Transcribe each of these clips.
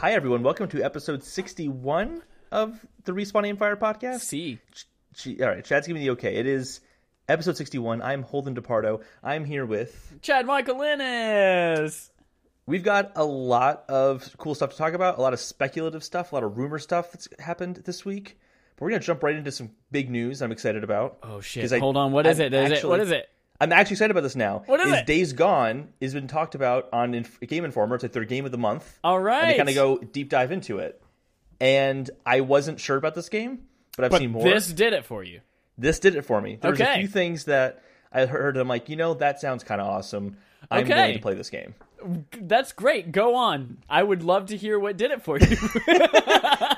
Hi, everyone. Welcome to episode 61 of the Respawn Aim Fire podcast. See, Ch- All right, Chad's giving me the okay. It is episode 61. I'm Holden DePardo. I'm here with. Chad Michael Linus. We've got a lot of cool stuff to talk about, a lot of speculative stuff, a lot of rumor stuff that's happened this week. But we're going to jump right into some big news I'm excited about. Oh shit! I- Hold on. What is it? Is it? What is it? I'm actually excited about this now. What is it? Days Gone has been talked about on Inf- Game Informer. It's like their game of the month. All right. and they kind of go deep dive into it. And I wasn't sure about this game, but I've But seen more. this did it for you. This did it for me. There was a few things that I heard. I'm like, you know, that sounds kind of awesome. I'm Okay. willing to play this game. That's great. Go on. I would love to hear what did it for you.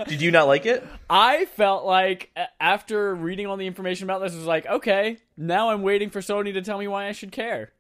Did you not like it? I felt like after reading all the information about this, it was like, okay, now I'm waiting for Sony to tell me why I should care.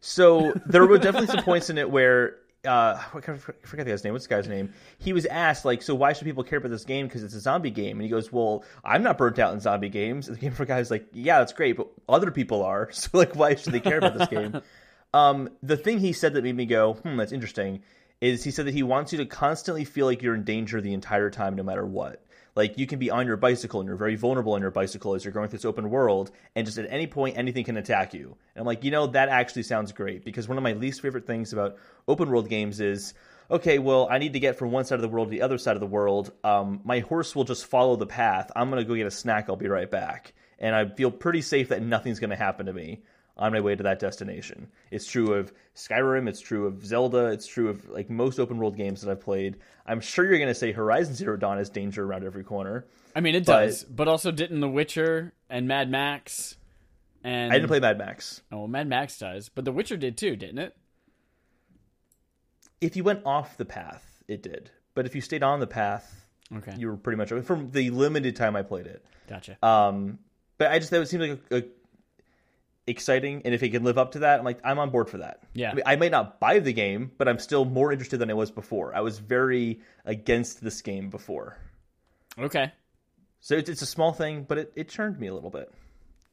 So there were definitely some points in it where uh, I can't- I forget the guy's name. What's the guy's name? He was asked like, so why should people care about this game? Because it's a zombie game. And he goes, well, I'm not burnt out in zombie games. And the game for guy's like, yeah, that's great, but other people are. So like, why should they care about this game? um, the thing he said that made me go, hmm, that's interesting. Is he said that he wants you to constantly feel like you're in danger the entire time, no matter what. Like you can be on your bicycle and you're very vulnerable on your bicycle as you're going through this open world, and just at any point anything can attack you. And I'm like, you know, that actually sounds great because one of my least favorite things about open world games is, okay, well, I need to get from one side of the world to the other side of the world. Um, my horse will just follow the path. I'm gonna go get a snack. I'll be right back, and I feel pretty safe that nothing's gonna happen to me on my way to that destination. It's true of Skyrim, it's true of Zelda, it's true of like most open world games that I've played. I'm sure you're going to say Horizon Zero Dawn is danger around every corner. I mean, it But- does, but also didn't The Witcher and Mad Max and I didn't play Mad Max. Oh, well, Mad Max does, but The Witcher did too, didn't it? If you went off the path, it did. But if you stayed on the path, Okay, you were pretty much from the limited time I played it. gotcha. Um, but I just that would seem like a, a exciting, and if it can live up to that, I'm like I'm on board for that. Yeah. I, mean, I may not buy the game, but I'm still more interested than I was before. I was very against this game before. okay, So it's, it's a small thing, but it, it churned me a little bit.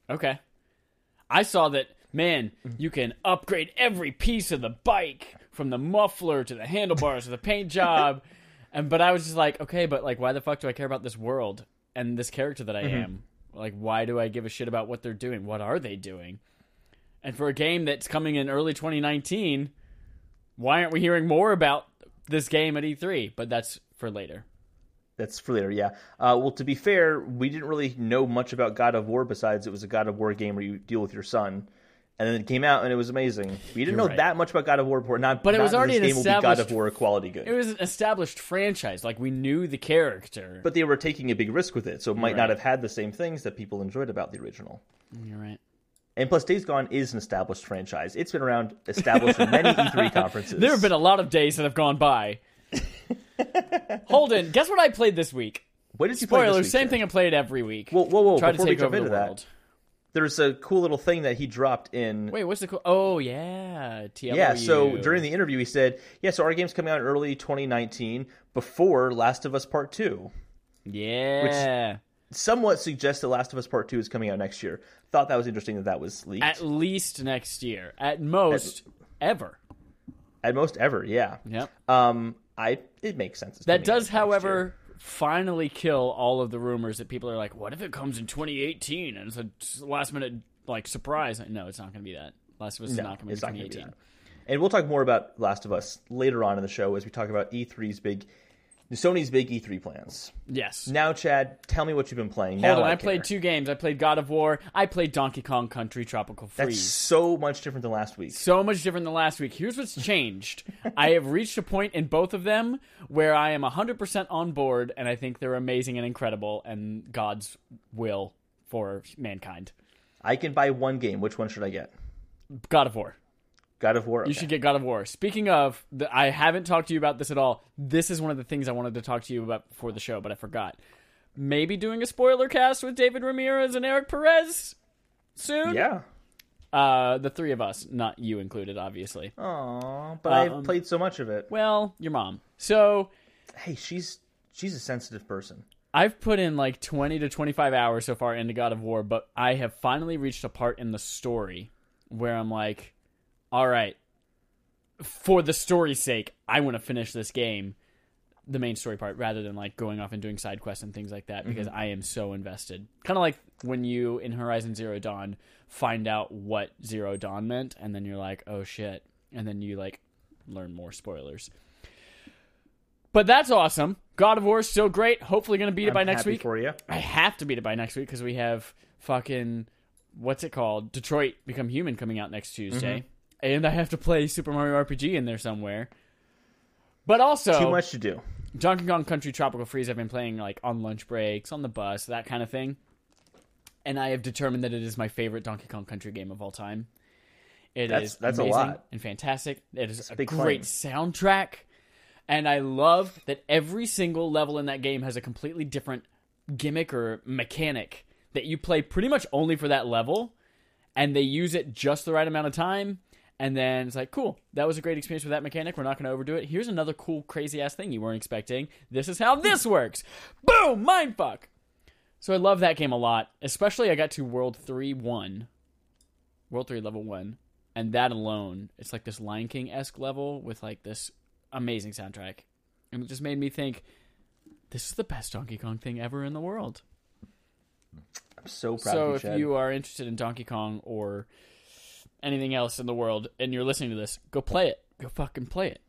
Okay. I saw that, man, you can upgrade every piece of the bike from the muffler to the handlebars to the paint job. And but I was just like, okay, but like why the fuck do I care about this world and this character that I mm-hmm. am? Like why do I give a shit about what they're doing? What are they doing? And for a game that's coming in early 2019, why aren't we hearing more about this game at E3? But that's for later. That's for later, yeah. Uh, well, to be fair, we didn't really know much about God of War besides it was a God of War game where you deal with your son. And then it came out and it was amazing. We didn't You're know right. that much about God of War before. Not, But it not was that already this game will be God of War quality good. It was an established franchise. Like we knew the character. but they were taking a big risk with it, so it might not right. have had the same things that people enjoyed about the original. You're right. And plus, Days Gone is an established franchise. It's been around, established in many E3 conferences. There have been a lot of days that have gone by. Holden, guess what I played this week? What did you play this Spoilers, same thing I played every week. Whoa, whoa, whoa! Try Before to we take jump over into the that, world. There's a cool little thing that he dropped in Wait, what's the cool? Oh yeah, TLOU. Yeah, so during the interview, he said, "Yeah, so our game's coming out in early 2019, before Last of Us Part Two. yeah, Which Somewhat suggests that Last of Us Part Two is coming out next year. Thought that was interesting that that was leaked at least next year, at most ever. at most ever. Yeah. Yep. Um, I it makes sense. That does, however, finally kill all of the rumors that people are like, "What if it comes in 2018 and it's a last minute like surprise?" No, it's not going to be that. Last of Us is No, not going to be it's not gonna be 2018. And we'll talk more about Last of Us later on in the show as we talk about E3's big, Sony's big E3 plans. Yes. Now, Chad, tell me what you've been playing. Hold now on, I, I played two games. I played God of War. I played Donkey Kong Country Tropical Freeze. That's so much different than last week. so much different than last week. Here's what's changed. I have reached a point in both of them where I am 100% on board and I think they're amazing and incredible and God's will for mankind. I can buy one game. Which one should I get? God of War. God of War. You should get God of War. Speaking of, the, I haven't talked to you about this at all. This is one of the things I wanted to talk to you about before the show, but I forgot. Maybe doing a spoiler cast with David Ramirez and Eric Perez soon. Yeah. Uh, the three of us, not you included, obviously. Aw, but Um, I've played so much of it. Well, your mom. So Hey, she's she's a sensitive person. I've put in like 20 to 25 hours so far into God of War, but I have finally reached a part in the story where I'm like, all right, for the story's sake, I want to finish this game. the main story part rather than like going off and doing side quests and things like that because Mm-hmm. I am so invested. Kind of like when you in Horizon Zero Dawn find out what Zero Dawn meant and then you're like, "Oh shit." And then you like learn more spoilers. But that's awesome. God of War is still great. Hopefully going to beat it I'm by next week. for you. I have to beat it by next week because we have fucking what's it called? Detroit Become Human coming out next Tuesday, Mm-hmm. And I have to play Super Mario RPG in there somewhere. But also, Too much to do. Donkey Kong Country Tropical Freeze. I've been playing like on lunch breaks, on the bus, that kind of thing, and I have determined that it is my favorite Donkey Kong Country game of all time. It is That's- that's a amazing lot. and fantastic. It is a big great claim. soundtrack, and I love that every single level in that game has a completely different gimmick or mechanic that you play pretty much only for that level, and they use it just the right amount of time. And then it's like, cool, that was a great experience with that mechanic. We're not going to overdo it. Here's another cool, crazy ass thing you weren't expecting. This is how this works. Boom, mindfuck. So I love that game a lot. Especially I got to World 3 1. World 3 level 1. And that alone, it's like this Lion King esque level with like this amazing soundtrack. And it just made me think, this is the best Donkey Kong thing ever in the world. I'm so proud So if Chad. you are interested in Donkey Kong or anything else in the world and you're listening to this, go play it. Go fucking play it.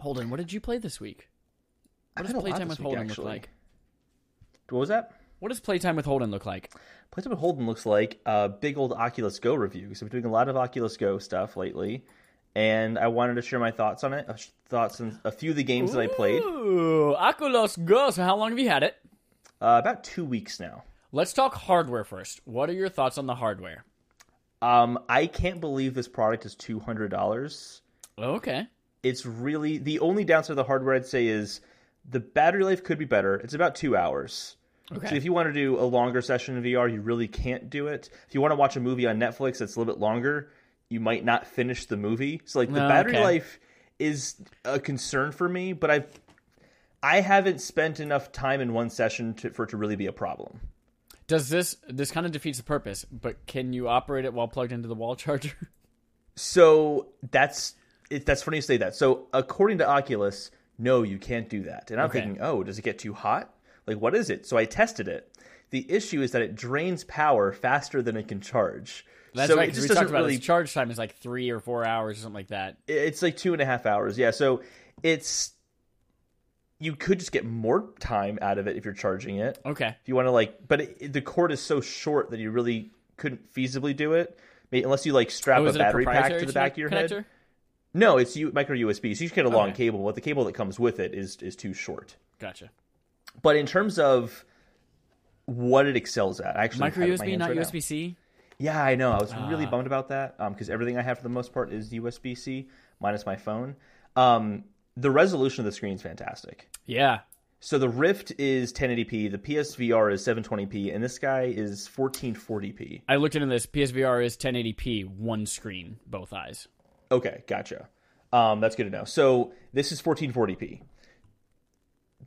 Holden, what did you play this week? What does had a lot playtime with week, Holden look like? What was that? What does playtime with Holden look like? Playtime with Holden looks like a big old Oculus Go review. So I've been doing a lot of Oculus Go stuff lately, and I wanted to share my thoughts on it. uh, Thoughts on a few of the games that I played. Ooh, Oculus Go. So how long have you had it? Uh, about two weeks now. Let's talk hardware first. What are your thoughts on the hardware? Um, I can't believe this product is two hundred dollars. Okay. It's really the only downside of the hardware. I'd say is the battery life could be better. It's about two hours. Okay. So if you want to do a longer session in VR, you really can't do it. If you want to watch a movie on Netflix that's a little bit longer, you might not finish the movie. So like the Oh, battery okay. life is a concern for me, but I've I haven't spent enough time in one session to, for it to really be a problem. Does this this kind of defeats the purpose? But can you operate it while plugged into the wall charger? So that's it, that's funny you say that. So according to Oculus, no, you can't do that. And I'm Okay. thinking, oh, does it get too hot? Like, what is it? So I tested it. The issue is that it drains power faster than it can charge. That's so right. it just we talked about really. charge time is like three or four hours or something like that. It's like two and a half hours. Yeah. So it's you could just get more time out of it if you're charging it. Okay. If you want to like, but it, the cord is so short that you really couldn't feasibly do it, unless you like strap Oh, a it a battery pack to the back of your connector? head. No, it's U- micro USB. So you get a long Okay. cable, but the cable that comes with it is is too short. Gotcha. But in terms of what it excels at, I actually Micro have it in my USB, not right. USB C. Yeah, I know. I was really Ah. bummed about that because everything I have for the most part is USB C minus my phone. Um, the resolution of the screen is fantastic. Yeah. So the Rift is 1080p, the PSVR is 720p, and this guy is 1440p. I looked into this. PSVR is 1080p, one screen, both eyes. Okay, gotcha. Um, that's good to know. So this is 1440p.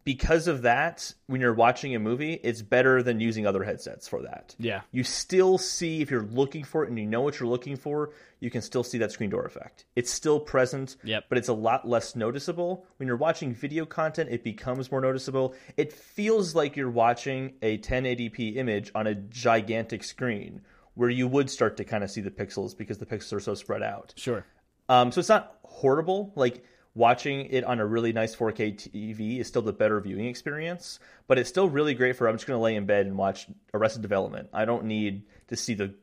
Because of that, when you're watching a movie, it's better than using other headsets for that. Yeah. You still see if you're looking for it and you know what you're looking for, you can still see that screen door effect. It's still present, Yep. but it's a lot less noticeable. When you're watching video content, it becomes more noticeable. It feels like you're watching a 1080p image on a gigantic screen where you would start to kind of see the pixels because the pixels are so spread out. Sure. Um, so it's not horrible. Like watching it on a really nice 4K TV is still the better viewing experience, but it's still really great for I'm just going to lay in bed and watch Arrested Development. I don't need to see the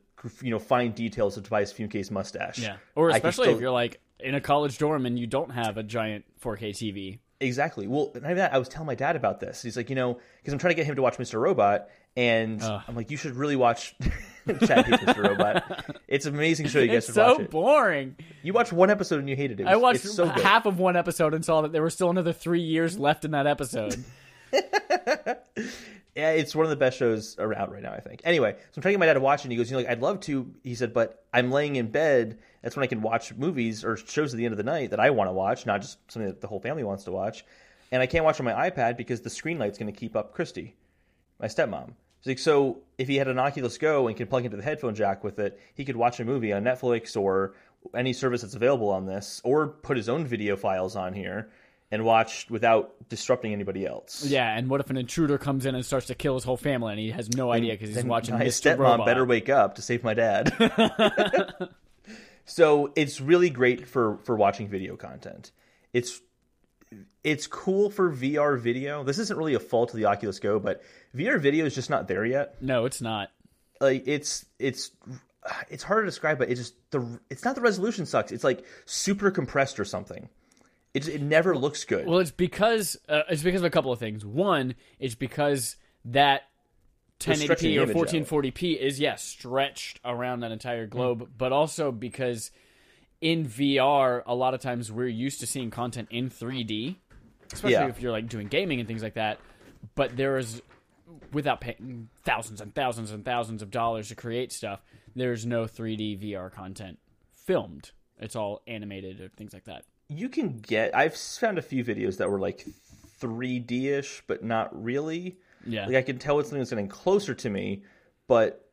you know fine details of Tobias Funke's mustache. Yeah. Or especially still- if you're like in a college dorm and you don't have a giant 4K TV. Exactly. Well, not even that. I was telling my dad about this. He's like, you know, because I'm trying to get him to watch Mr. Robot, and Ugh. I'm like, you should really watch Chad hates Mr. Robot. It's an amazing show. You guys It's should so watch it. boring. You watched one episode and you hated it. It I watched so half of one episode and saw that there were still another three years left in that episode. Yeah, it's one of the best shows around right now, I think. Anyway, so I'm trying to get my dad to watch it, and he goes, you know, like, I'd love to. He said, but I'm laying in bed. That's when I can watch movies or shows at the end of the night that I want to watch, not just something that the whole family wants to watch. And I can't watch on my iPad because the screen light's going to keep up Christy, my stepmom. He's like, so if he had an Oculus Go and could plug into the headphone jack with it, he could watch a movie on Netflix or any service that's available on this, or put his own video files on here and watch without disrupting anybody else. Yeah, and what if an intruder comes in and starts to kill his whole family and he has no idea because he's watching my Mr. stepmom Robot? better wake up to save my dad. so it's really great for for watching video content. It's it's cool for VR video. This isn't really a fault of the Oculus Go, but VR video is just not there yet. No, it's not. Like it's it's it's hard to describe, but it's just the it's not the resolution sucks. It's like super compressed or something. It it never looks good. Well, it's because uh, it's because of a couple of things. One, it's because that 1080p or 1440p is yes stretched around that entire globe, Hmm. but also because in VR, a lot of times we're used to seeing content in 3D, especially Yeah. if you're like doing gaming and things like that. But there is, without paying thousands and thousands and thousands of dollars to create stuff, there's no 3D VR content filmed. It's all animated or things like that. You can get I've found a few videos that were like 3D ish, but not really. Yeah. Like I can tell it's something that's getting closer to me, but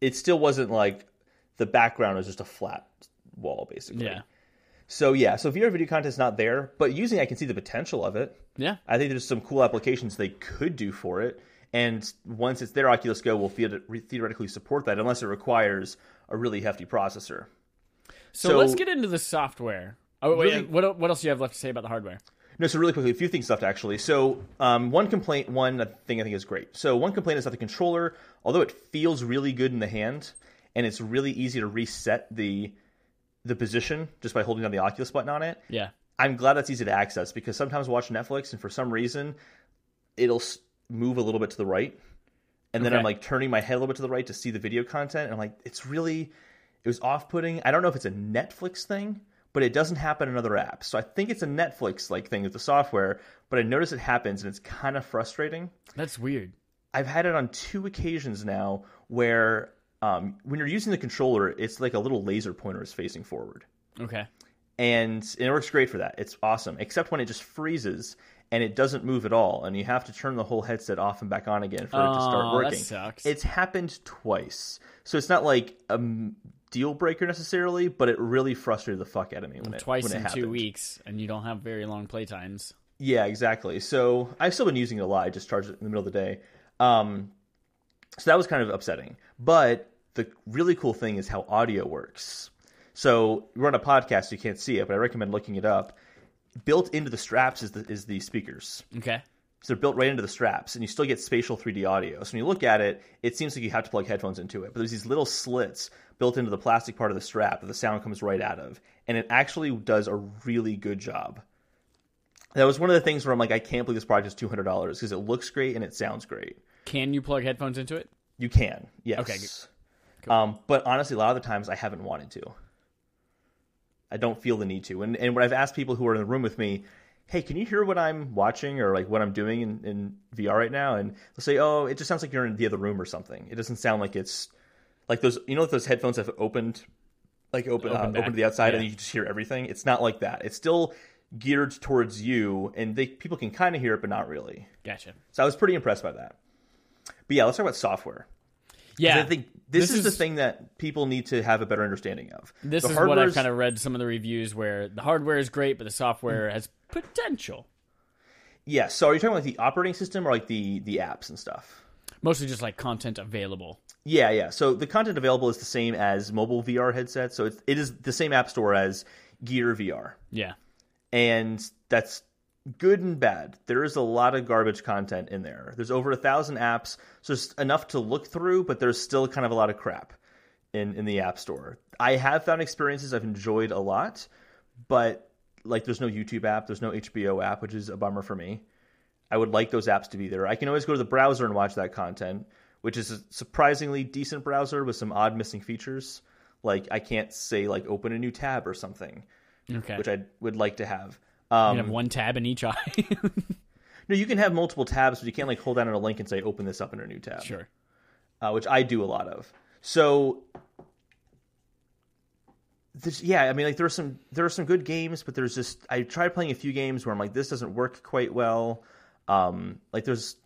it still wasn't like the background was just a flat wall, basically. yeah. So yeah, so VR video content is not there, but using it, I can see the potential of it. Yeah. I think there's some cool applications they could do for it. And once it's there, Oculus Go will theoretically support that, unless it requires a really hefty processor. So, So- let's get into the software. Oh, wait, Really- what what else do you have left to say about the hardware? No, so really quickly, a few things left actually. So, um, one complaint, one thing I think is great. So, one complaint is that the controller, although it feels really good in the hand, and it's really easy to reset the the position just by holding down the Oculus button on it. Yeah. I'm glad that's easy to access because sometimes I watch Netflix and for some reason it'll move a little bit to the right, and then Okay. I'm like turning my head a little bit to the right to see the video content, and I'm like, it's really it was off putting. I don't know if it's a Netflix thing, but it doesn't happen in other apps. So I think it's a Netflix like thing with the software, but I notice it happens and it's kind of frustrating. That's weird. I've had it on two occasions now where um, when you're using the controller, it's like a little laser pointer is facing forward Okay. and it works great for that. It's awesome, except when it just freezes and it doesn't move at all, and you have to turn the whole headset off and back on again for it to start Oh, that working. sucks. It's happened twice, so it's not like a m- deal breaker necessarily, but it really frustrated the fuck out of me when it Twice when it in happened. two weeks, and you don't have very long playtimes. Yeah, exactly. So I've still been using it a lot. I just charge it in the middle of the day. Um, so that was kind of upsetting. But the really cool thing is how audio works. So we're on a podcast, so you can't see it, but I recommend looking it up. Built into the straps is the is the speakers. Okay. So they're built right into the straps, and you still get spatial 3D audio. So when you look at it, it seems like you have to plug headphones into it. But there's these little slits built into the plastic part of the strap that the sound comes right out of, and it actually does a really good job. That was one of the things where I'm like, I can't believe this product is two hundred dollars because it looks great and it sounds great. Can you plug headphones into it? You can, yes. Okay, good. Um, but honestly, a lot of the times I haven't wanted to. I don't feel the need to. And and when I've asked people who are in the room with me, hey, can you hear what I'm watching or like what I'm doing in, in VR right now? And they'll say, oh, it just sounds like you're in the other room or something. It doesn't sound like it's like those. You know, if those headphones have opened, like open Open uh, open to the outside, and Yeah. you just hear everything. It's not like that. It's still geared towards you, and they people can kind of hear it, but not really. Gotcha. So I was pretty impressed by that. But yeah, let's talk about software. Yeah. I think this, This is, the thing that people need to have a better understanding of. This The is what I've kind of read some of the reviews where the hardware is great, but the software Mm. has potential. Yeah. So are you talking like the operating system or like the the apps and stuff? Mostly just like content available. Yeah, yeah. So the content available is the same as mobile VR headsets. So it's, it is the same app store as Gear VR, Yeah. and that's good and bad. There is a lot of garbage content in there. There's over a thousand apps, so it's enough to look through, but there's still kind of a lot of crap in in the app store. I have found experiences I've enjoyed a lot, but like there's no YouTube app, there's no HBO app, which is a bummer for me. I would like those apps to be there. I can always go to the browser and watch that content, which is a surprisingly decent browser with some odd missing features. Like I can't say like open a new tab or something, Okay. which I would like to have. you Um, have one tab in each eye. no, you can have multiple tabs, but you can't like hold down on a link and say open this up in a new tab. sure. uh, which I do a lot of. So, this, yeah, I mean, like there are some there are some good games, but there's just I tried playing a few games where I'm like, this doesn't work quite well. Um, like there's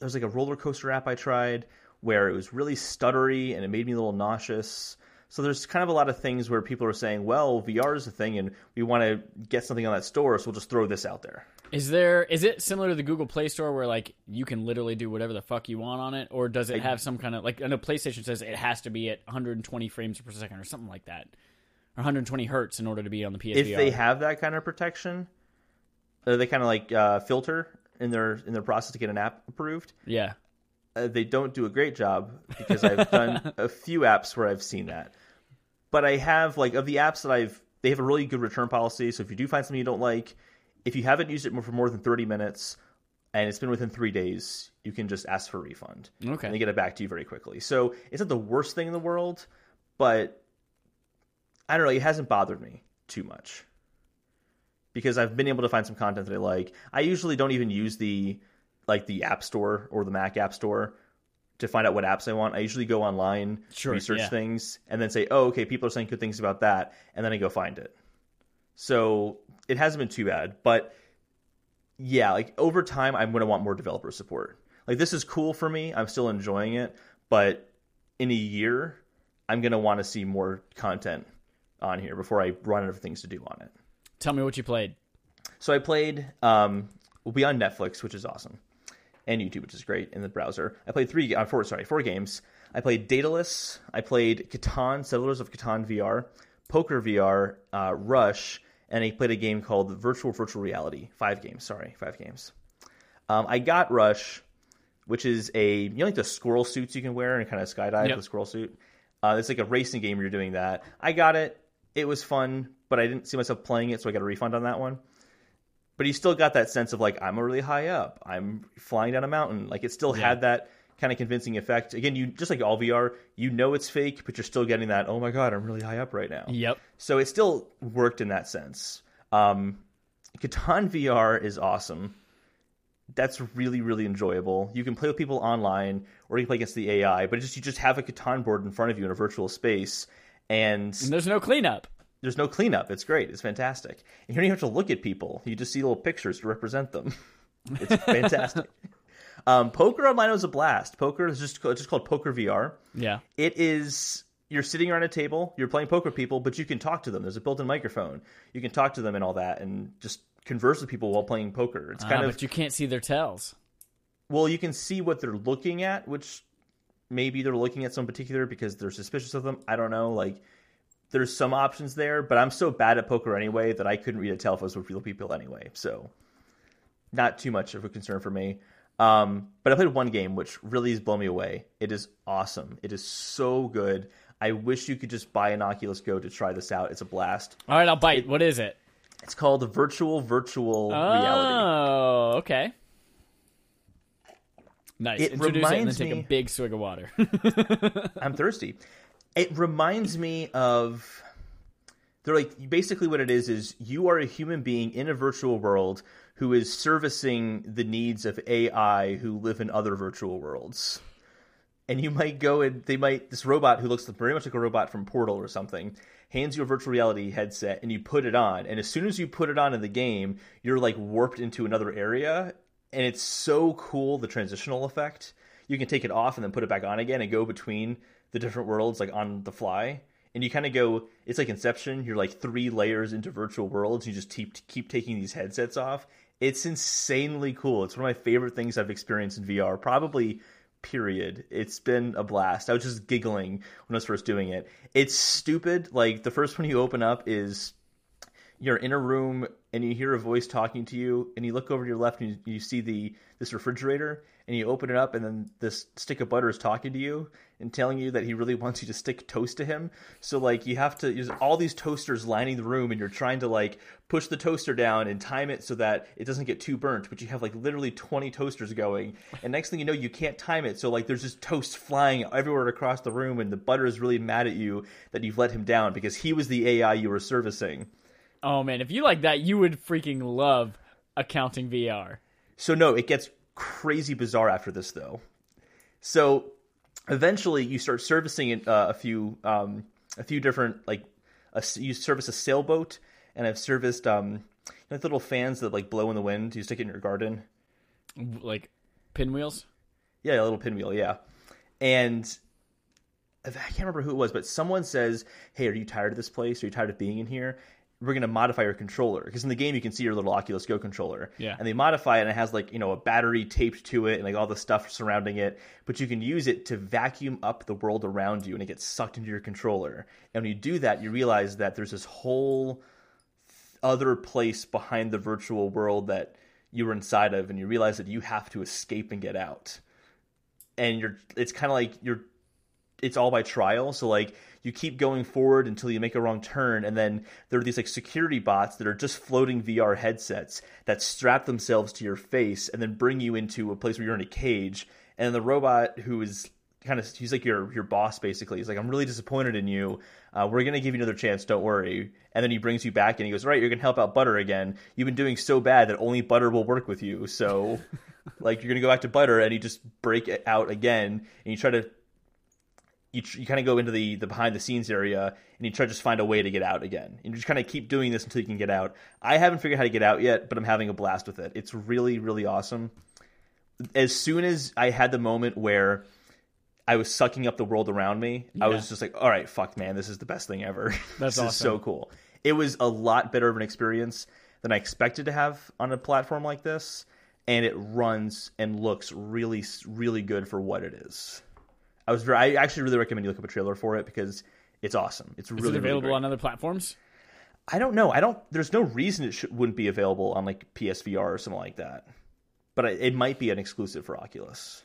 there's like a roller coaster app I tried where it was really stuttery and it made me a little nauseous. So there's kind of a lot of things where people are saying, well, VR is a thing and we want to get something on that store, so we'll just throw this out there. Is there is it similar to the Google Play Store where like you can literally do whatever the fuck you want on it, or does it have some kind of like I know PlayStation says it has to be at 120 frames per second or something like that, or 120 hertz in order to be on the PSVR? If they have that kind of protection, uh, they kind of like uh, filter in their in their process to get an app approved. yeah, Uh, they don't do a great job because I've done a few apps where I've seen that. But I have like of the apps that I've they have a really good return policy. So if you do find something you don't like, if you haven't used it for more than 30 minutes and it's been within three days, you can just ask for a refund. Okay. And they get it back to you very quickly. So it's not the worst thing in the world, but I don't know, it hasn't bothered me too much. Because I've been able to find some content that I like. I usually don't even use the like the App Store or the Mac App Store to find out what apps I want. I usually go online, Sure, research yeah. things, and then say, "Oh, okay, people are saying good things about that," and then I go find it. So it hasn't been too bad, but yeah, like over time, I'm going to want more developer support. Like this is cool for me. I'm still enjoying it, but in a year, I'm going to want to see more content on here before I run out of things to do on it. Tell me what you played. So I played. Um, will be on Netflix, which is awesome, and YouTube, which is great in the browser. I played three, uh, four, sorry, four games. I played Daedalus. I played Catan, Settlers of Catan VR, Poker VR, uh, Rush, and I played a game called Virtual Virtual Reality. Five games, sorry, five games. Um, I got Rush, which is a you know like the squirrel suits you can wear and kind of skydive Yep. with a squirrel suit. Uh, it's like a racing game. where You're doing that. I got it. It was fun, but I didn't see myself playing it, so I got a refund on that one. But you still got that sense of like I'm really high up. I'm flying down a mountain. Like it still had that kind of convincing effect. Again, you just like all VR, you know it's fake, but you're still getting that. Oh my god, I'm really high up right now. Yep. So it still worked in that sense. Um, Catan VR is awesome. That's really really enjoyable. You can play with people online, or you can play against the AI. But just you just have a Catan board in front of you in a virtual space, and And there's no cleanup. there's no cleanup. It's great. It's fantastic. And you don't even have to look at people. You just see little pictures to represent them. It's fantastic. um, poker online was a blast. Poker is just it's just called Poker VR. Yeah. It is you're sitting around a table, you're playing poker with people, but you can talk to them. There's a built-in microphone. You can talk to them and all that, and just converse with people while playing poker. It's kind Ah, of but you can't see their tells. well, you can see what they're looking at, which maybe they're looking at some particular because they're suspicious of them. I don't know. Like, there's some options there, but I'm so bad at poker anyway that I couldn't read a tell if it was real people anyway. So, not too much of a concern for me. Um, but I played one game which really has blown me away. It is awesome. It is so good. I wish you could just buy an Oculus Go to try this out. It's a blast. All right, I'll bite. what is it? It's called Virtual Virtual Reality. Oh, okay. Nice. It Introduce it and then reminds take me- a big swig of water. I'm thirsty. It reminds me of they're like basically what it is is you are a human being in a virtual world who is servicing the needs of AI who live in other virtual worlds. And you might go and they might this robot who looks very much like a robot from Portal or something hands you a virtual reality headset and you put it on and as soon as you put it on in the game you're like warped into another area and it's so cool the transitional effect. You can take it off and then put it back on again and go between the different worlds like on the fly. And you kind of go it's like inception you're like three layers into virtual worlds you just keep keep taking these headsets off. It's insanely cool. It's one of my favorite things i've experienced in vr probably period. It's been a blast. I was just giggling when i was first doing it. It's stupid. Like the first one you open up is you're in a room and you hear a voice talking to you and you look over to your left and you, you see the this refrigerator and you open it up and then this stick of butter is talking to you and telling you that he really wants you to stick toast to him. So like you have to use all these toasters lining the room and you're trying to like push the toaster down and time it so that it doesn't get too burnt but you have like literally 20 toasters going. And next thing you know you can't time it. So like there's just toast flying everywhere across the room and the butter is really mad at you that you've let him down because he was the ai you were servicing oh man, if you like that, you would freaking love accounting VR. So no, it gets crazy bizarre after this though. So eventually, you start servicing uh, a few um, a few different like a, you service a sailboat, and I've serviced um, you know, little fans that like blow in the wind. You stick it in your garden. Like pinwheels. Yeah, a little pinwheel. Yeah, and I can't remember who it was, but someone says, "Hey, are you tired of this place? Are you tired of being in here?" We're gonna modify your controller because in the game you can see your little Oculus Go controller. Yeah. And they modify it and it has like you know a battery taped to it and like all the stuff surrounding it. But you can use it to vacuum up the world around you and it gets sucked into your controller. And when you do that, you realize that there's this whole other place behind the virtual world that you were inside of, and you realize that you have to escape and get out. And you're it's kind of like you're it's all by trial. So like you keep going forward until you make a wrong turn, and then there are these like security bots that are just floating VR headsets that strap themselves to your face and then bring you into a place where you're in a cage. And the robot who is kind of he's like your your boss basically. He's like, I'm really disappointed in you. Uh, we're gonna give you another chance. Don't worry. And then he brings you back and he goes, right, you're gonna help out Butter again. You've been doing so bad that only Butter will work with you. So like you're gonna go back to Butter and you just break it out again and you try to you, you kind of go into the, the behind the scenes area and you try to just find a way to get out again. And you just kind of keep doing this until you can get out. I haven't figured out how to get out yet, but I'm having a blast with it. It's really, really awesome. As soon as I had the moment where I was sucking up the world around me, I was just like, all right, fuck, man, this is the best thing ever. That's this is so cool. It was a lot better of an experience than I expected to have on a platform like this. And it runs and looks really, really good for what it is. I was very, I actually really recommend you look up a trailer for it because it's awesome. It's really Is it available great. on other platforms? I don't know. I don't. There's no reason it should, wouldn't be available on like PSVR or something like that. But it, it might be an exclusive for Oculus.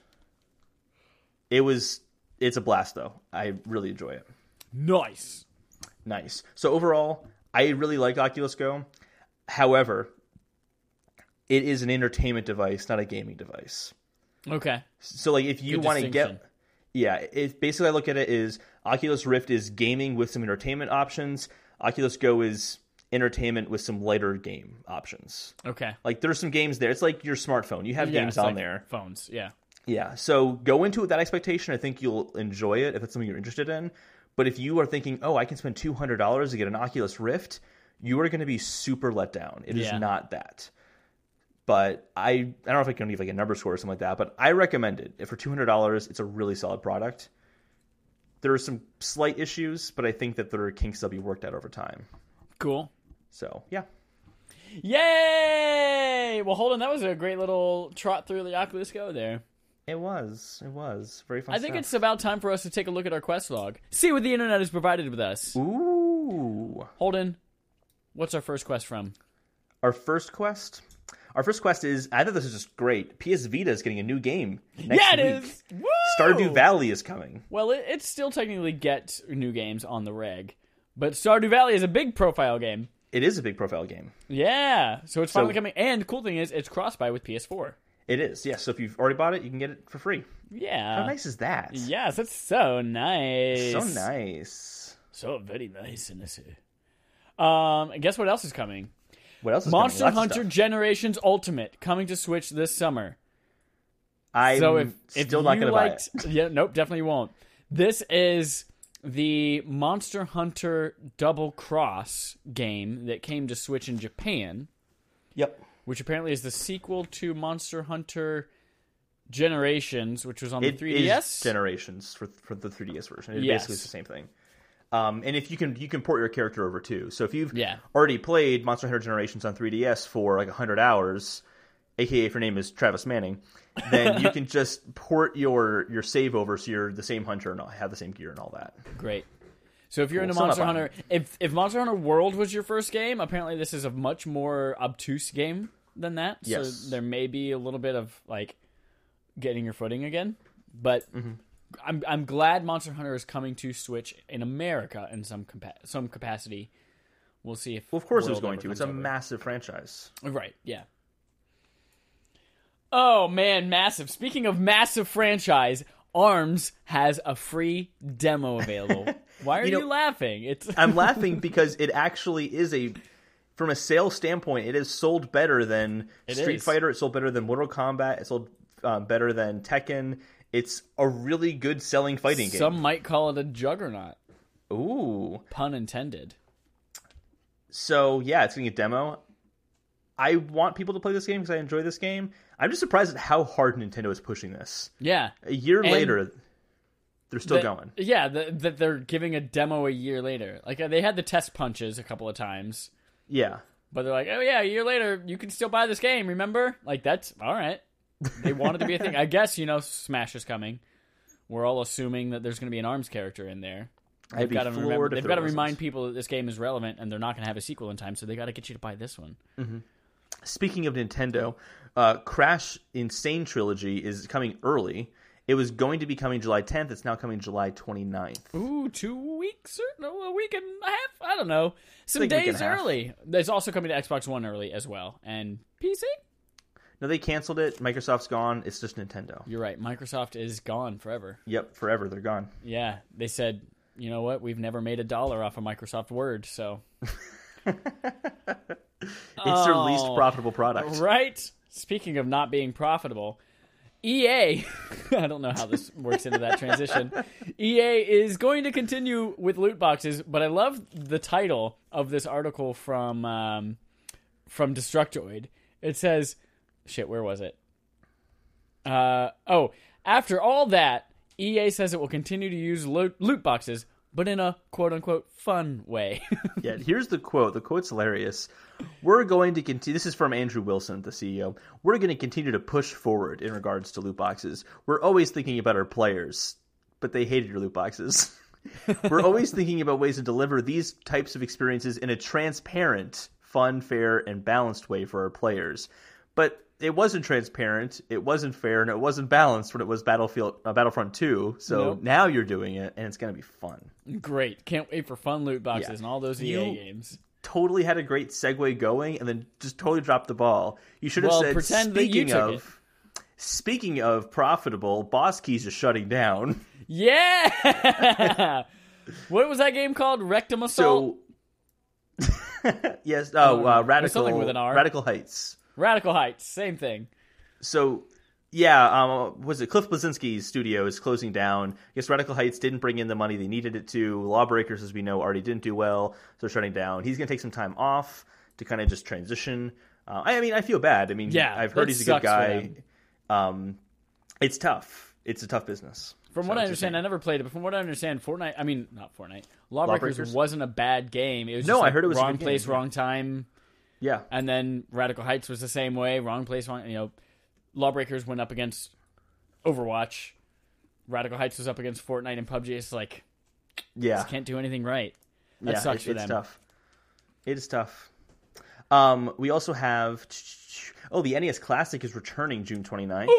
It was. It's a blast though. I really enjoy it. Nice. Nice. So overall, I really like Oculus Go. However, it is an entertainment device, not a gaming device. Okay. So like if you want to get yeah, it basically I look at it is Oculus Rift is gaming with some entertainment options. Oculus Go is entertainment with some lighter game options. Okay. Like there's some games there. It's like your smartphone. You have Yeah, games on like there. Phones. Yeah. Yeah. So go into it with that expectation. I think you'll enjoy it if it's something you're interested in. But if you are thinking, oh, I can spend two hundred dollars to get an Oculus Rift, you are going to be super let down. It is Yeah. not that. But I, I don't know if I can give like a number score or something like that. But I recommend it. If for two hundred dollars, it's a really solid product. There are some slight issues, but I think that there are kinks that'll be worked out over time. Cool. So yeah, Yay! Well, hold on. That was a great little trot through the Oculus Go there. it was. It was very fun. I think stuff. it's about time for us to take a look at our quest log. See what the internet has provided with us. ooh. Holden, what's our first quest from? Our first quest. Our first quest is. I thought this was just great. PS Vita is getting a new game next yeah, it week. is. Woo! Stardew Valley is coming. Well, it, it still technically gets new games on the reg, but Stardew Valley is a big profile game. It is a big profile game. Yeah, so it's finally So- coming. And the cool thing is, it's cross buy with PS4. It is. Yes. So if you've already bought it, you can get it for free. Yeah. How nice is that? Yes, that's so nice. So nice. So very nice, and. Um, and guess what else is coming? What else is Monster coming? Lots of Hunter stuff. Generations Ultimate coming to Switch this summer. I'm so if, if still not going to buy it. yeah, nope, definitely won't. This is the Monster Hunter Double Cross game that came to Switch in Japan, Yep. which apparently is the sequel to Monster Hunter Generations, which was on It the 3DS. generations for for the 3DS version. It Yes. basically is the same thing. Um, and if you can you can port your character over too. So if you've Yeah. already played Monster Hunter Generations on 3DS for like 100 hours, aka if your name is Travis Manning, then you can just port your your save over so you're the same hunter and all- have the same gear and all that. Great. So if you're into Still not Monster Hunter, if if Monster Hunter World was your first game, apparently this is a much more obtuse game than that. Yes. So there may be a little bit of like getting your footing again. But Mm-hmm. I'm I'm glad Monster Hunter is coming to Switch in America in some compa- some capacity. We'll see if Well, of course it was going to. It's a over. massive franchise. Right, yeah. Oh man, massive. Speaking of massive franchise, ARMS has a free demo available. Why are you, You laughing? It's I'm laughing because it actually is a from a sales standpoint, it is sold better than It Street is. Fighter. It sold better than Mortal Kombat. It sold um, better than Tekken. It's a really good selling fighting game. Some might call it a juggernaut. Ooh. Pun intended. So yeah, it's getting a demo. I want people to play this game because I enjoy this game. I'm just surprised at how hard Nintendo is pushing this. Yeah. A year And- later, They're still that- going. Yeah, that that they're giving a demo a year later. Like uh, they had the test punches a couple of times, Yeah. but they're like, oh yeah, a year later you can still buy this game. Remember? Like that's all right. They wanted to be a thing. I guess you know Smash is coming. We're all assuming that there's going to be an Arms character in there. They've got to remember. They've got to remind people that this game is relevant, and they're not going to have a sequel in time. So they got to get you to buy this one. Speaking of Nintendo, uh, Crash N. Sane Trilogy is coming early. It was going to be coming July 10th. It's now coming July 29th. Ooh, two weeks or no, a week and a half. I don't know. Some think week and days early. It's also coming to Xbox One early as well, and PC. No, they canceled it. Microsoft's gone. It's just Nintendo. You're right. Microsoft is gone forever. Yep, forever. They're gone. Yeah, they said, you know what? We've never made a dollar off of Microsoft Word, so It's their least Oh. profitable product. right. Speaking of not being profitable, EA. I don't know how this works into that transition. EA is going to continue with loot boxes, but I love the title of this article from um, from Destructoid. It says, "Shit, where was it?" Uh, oh, after all that, EA says it will continue to use loot, loot boxes, but in a quote unquote fun way. Yeah, here's the quote. The quote's hilarious. We're going to continue. This is from Andrew Wilson, the CEO. We're going to continue to push forward in regards to loot boxes. We're always thinking about our players, but they hated your loot boxes. We're always thinking about ways to deliver these types of experiences in a transparent, fun, fair, and balanced way for our players. But it wasn't transparent, it wasn't fair, and it wasn't balanced when it was Battlefield uh, Battlefront 2. So Nope. now you're doing it, and it's going to be fun. Great. Can't wait for fun loot boxes Yeah. and all those You- EA games. totally had a great segue going and then just totally dropped the ball. You should have Well, said pretend that you speaking took of speaking of profitable, Boss Keys is shutting down. Yeah. what was that game called? Rectum Assault. So yes, oh, uh, radical something with an R. Radical Heights. Radical Heights. Same thing. So yeah, um, was it Cliff Bleszinski's studio is closing down? I guess Radical Heights didn't bring in the money they needed it to. Lawbreakers, as we know, already didn't do well, so shutting down. He's going to take some time off to kind of just transition. Uh, I, I mean, I feel bad. I mean, Yeah, I've heard he's a good guy. Um, it's tough. It's a tough business. From So what I understand, I never played it, but from what I understand, Fortnite, I mean, not Fortnite, Lawbreakers, Lawbreakers? wasn't a bad game. It was No, I like heard it was a wrong good game, place, yeah. wrong time. Yeah, And then Radical Heights was the same way. Wrong place, wrong. You know, Lawbreakers went up against Overwatch. Radical Heights was up against Fortnite and PUBG. It's like yeah, can't do anything right. That yeah. sucks it- for it's them. tough. It is tough. Um, we also have oh, the NES Classic is returning June 29th.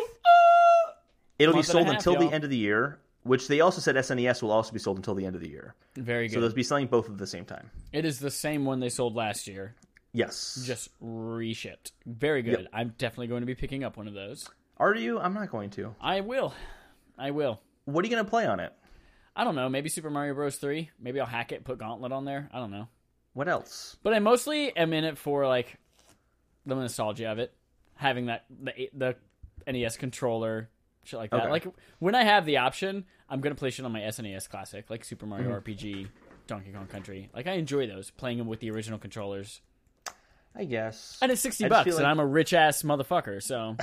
It'll be Month sold half, until y'all. the end of the year, which they also said SNES will also be sold until the end of the year. Very good. So they'll be selling both at the same time. it is the same one they sold last year, Yes. just reshipped. Very good. Yep. I'm definitely going to be picking up one of those. Are you? I'm not going to. I will. I will. What are you going to play on it? I don't know. Maybe Super Mario Bros. 3. Maybe I'll hack it, put Gauntlet on there. I don't know. What else? But I mostly am in it for like the nostalgia of it, having that the the NES controller, shit like that. Okay. Like when I have the option, I'm gonna play shit on my SNES Classic, like Super Mario Mm-hmm. RPG, Donkey Kong Country. Like I enjoy those, playing them with the original controllers. I guess. And it's sixty bucks, feel and I'm a rich ass motherfucker. So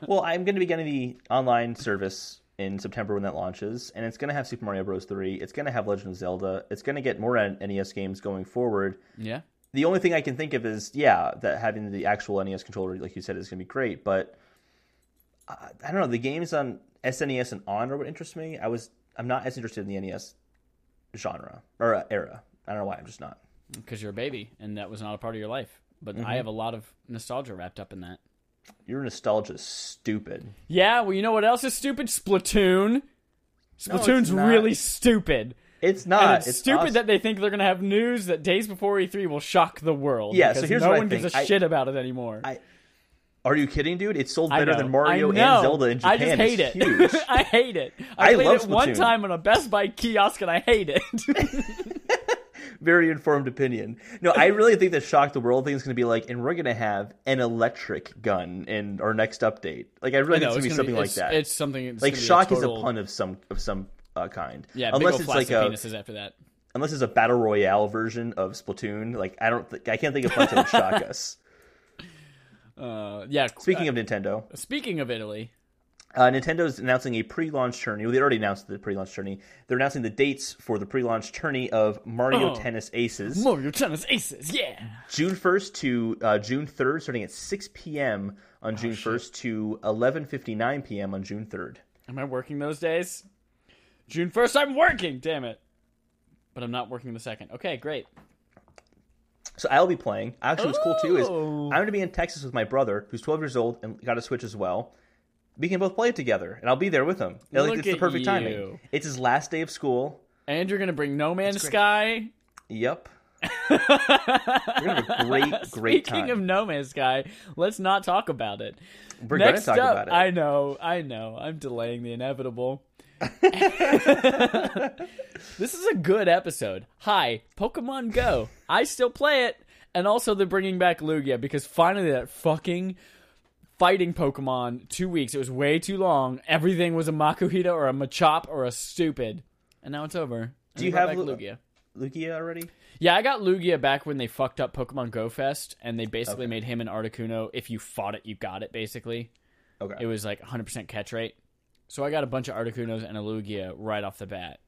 Well, I'm going to be getting the online service in September when that launches, and it's going to have Super Mario Bros. 3. It's going to have Legend of Zelda. It's going to get more NES games going forward. yeah, The only thing I can think of is, yeah, that having the actual NES controller, like you said, is going to be great. But uh, I don't know. The games on SNES and on are what interests me. I was, I'm not as interested in the NES genre or uh, era. I don't know why. I'm just not. Because you're a baby, and that was not a part of your life. But Mm-hmm. I have a lot of nostalgia wrapped up in that. Your nostalgia is stupid. Yeah, well, you know what else is stupid? Splatoon. Splatoon's not. really stupid. It's And not. it's, stupid awesome. that they think they're going to have news that days before E3 will shock the world. Yeah, so here's no what I one gives think. a I- shit about it anymore. I- Are you kidding, dude? It sold better than Mario and Zelda in Japan. I just hate it's it. I hate it. I, I played it one time on a Best Buy kiosk and I hate it. Very informed opinion. No, I really think the shock the world thing is going to be like, and we're going to have an electric gun in our next update. Like, I really I know, think it's it's going to be something like it's- that. It's something. It's like be shock total, is a pun of some of some uh, kind. Yeah, unless it's like a penises after that. unless it's a battle royale version of Splatoon. Like I don't, th- I can't think of puns that would shock us. Uh, yeah. Speaking of Nintendo, Speaking of Italy, Uh, Nintendo's announcing a pre-launch tourney. Well, they already announced the pre-launch tourney. They're announcing the dates for the pre-launch tourney of Mario Oh. Tennis Aces, Mario Tennis Aces, yeah. June 1st to uh, June 3rd, starting at 6 p.m. on Oh, June 1st to 11:59 p.m. on June 3rd. Am I working those days? June 1st, I'm working, damn it. But I'm not working the second. Okay, great. So I'll be playing. Actually, what's cool too is Oh. I'm going to be in Texas with my brother, who's 12 years old and got a Switch as well. We can both play it together, and I'll be there with him. And, like, Look it's the at perfect you. timing. It's his last day of school. And you're going to bring No Man's great. Sky. Yep. We're gonna have a great, great Speaking time. of No Man's Sky, let's not talk about it. We're Next talk up, about it. I know, I know. I'm delaying the inevitable. this is a good episode. Hi, Pokemon Go. I still play it, and also they're bringing back Lugia because finally that fucking fighting Pokemon two weeks. It was way too long. Everything was a Makuhita or a Machop or a stupid, and now it's over. And Do you have Lu- Lugia? Lugia already? Yeah, I got Lugia back when they fucked up Pokemon Go Fest, and they basically Okay. made him an Articuno. If you fought it, you got it. Basically, Okay. it was like 100% catch rate. So I got a bunch of Articunos and a Lugia right off the bat.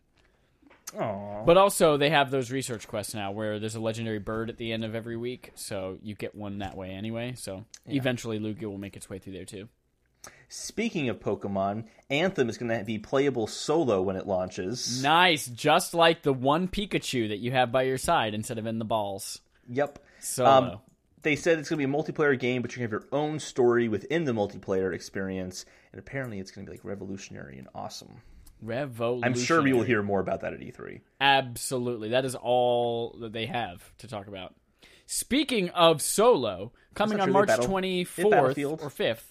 Aw. But also, they have those research quests now where there's a legendary bird at the end of every week, so you get one that way anyway. So eventually, Lugia will make its way through there too. Speaking of Pokemon, Anthem is going to be playable solo when it launches. Nice, just like the one Pikachu that you have by your side instead of in the balls. Yep. Solo. Um, they said it's going to be a multiplayer game, but you can have your own story within the multiplayer experience. And apparently, it's going to be like revolutionary and awesome. Revolution. I'm sure we will hear more about that at E E3. Absolutely. That is all that they have to talk about. Speaking of solo, coming on. March battle- 24th or 5th,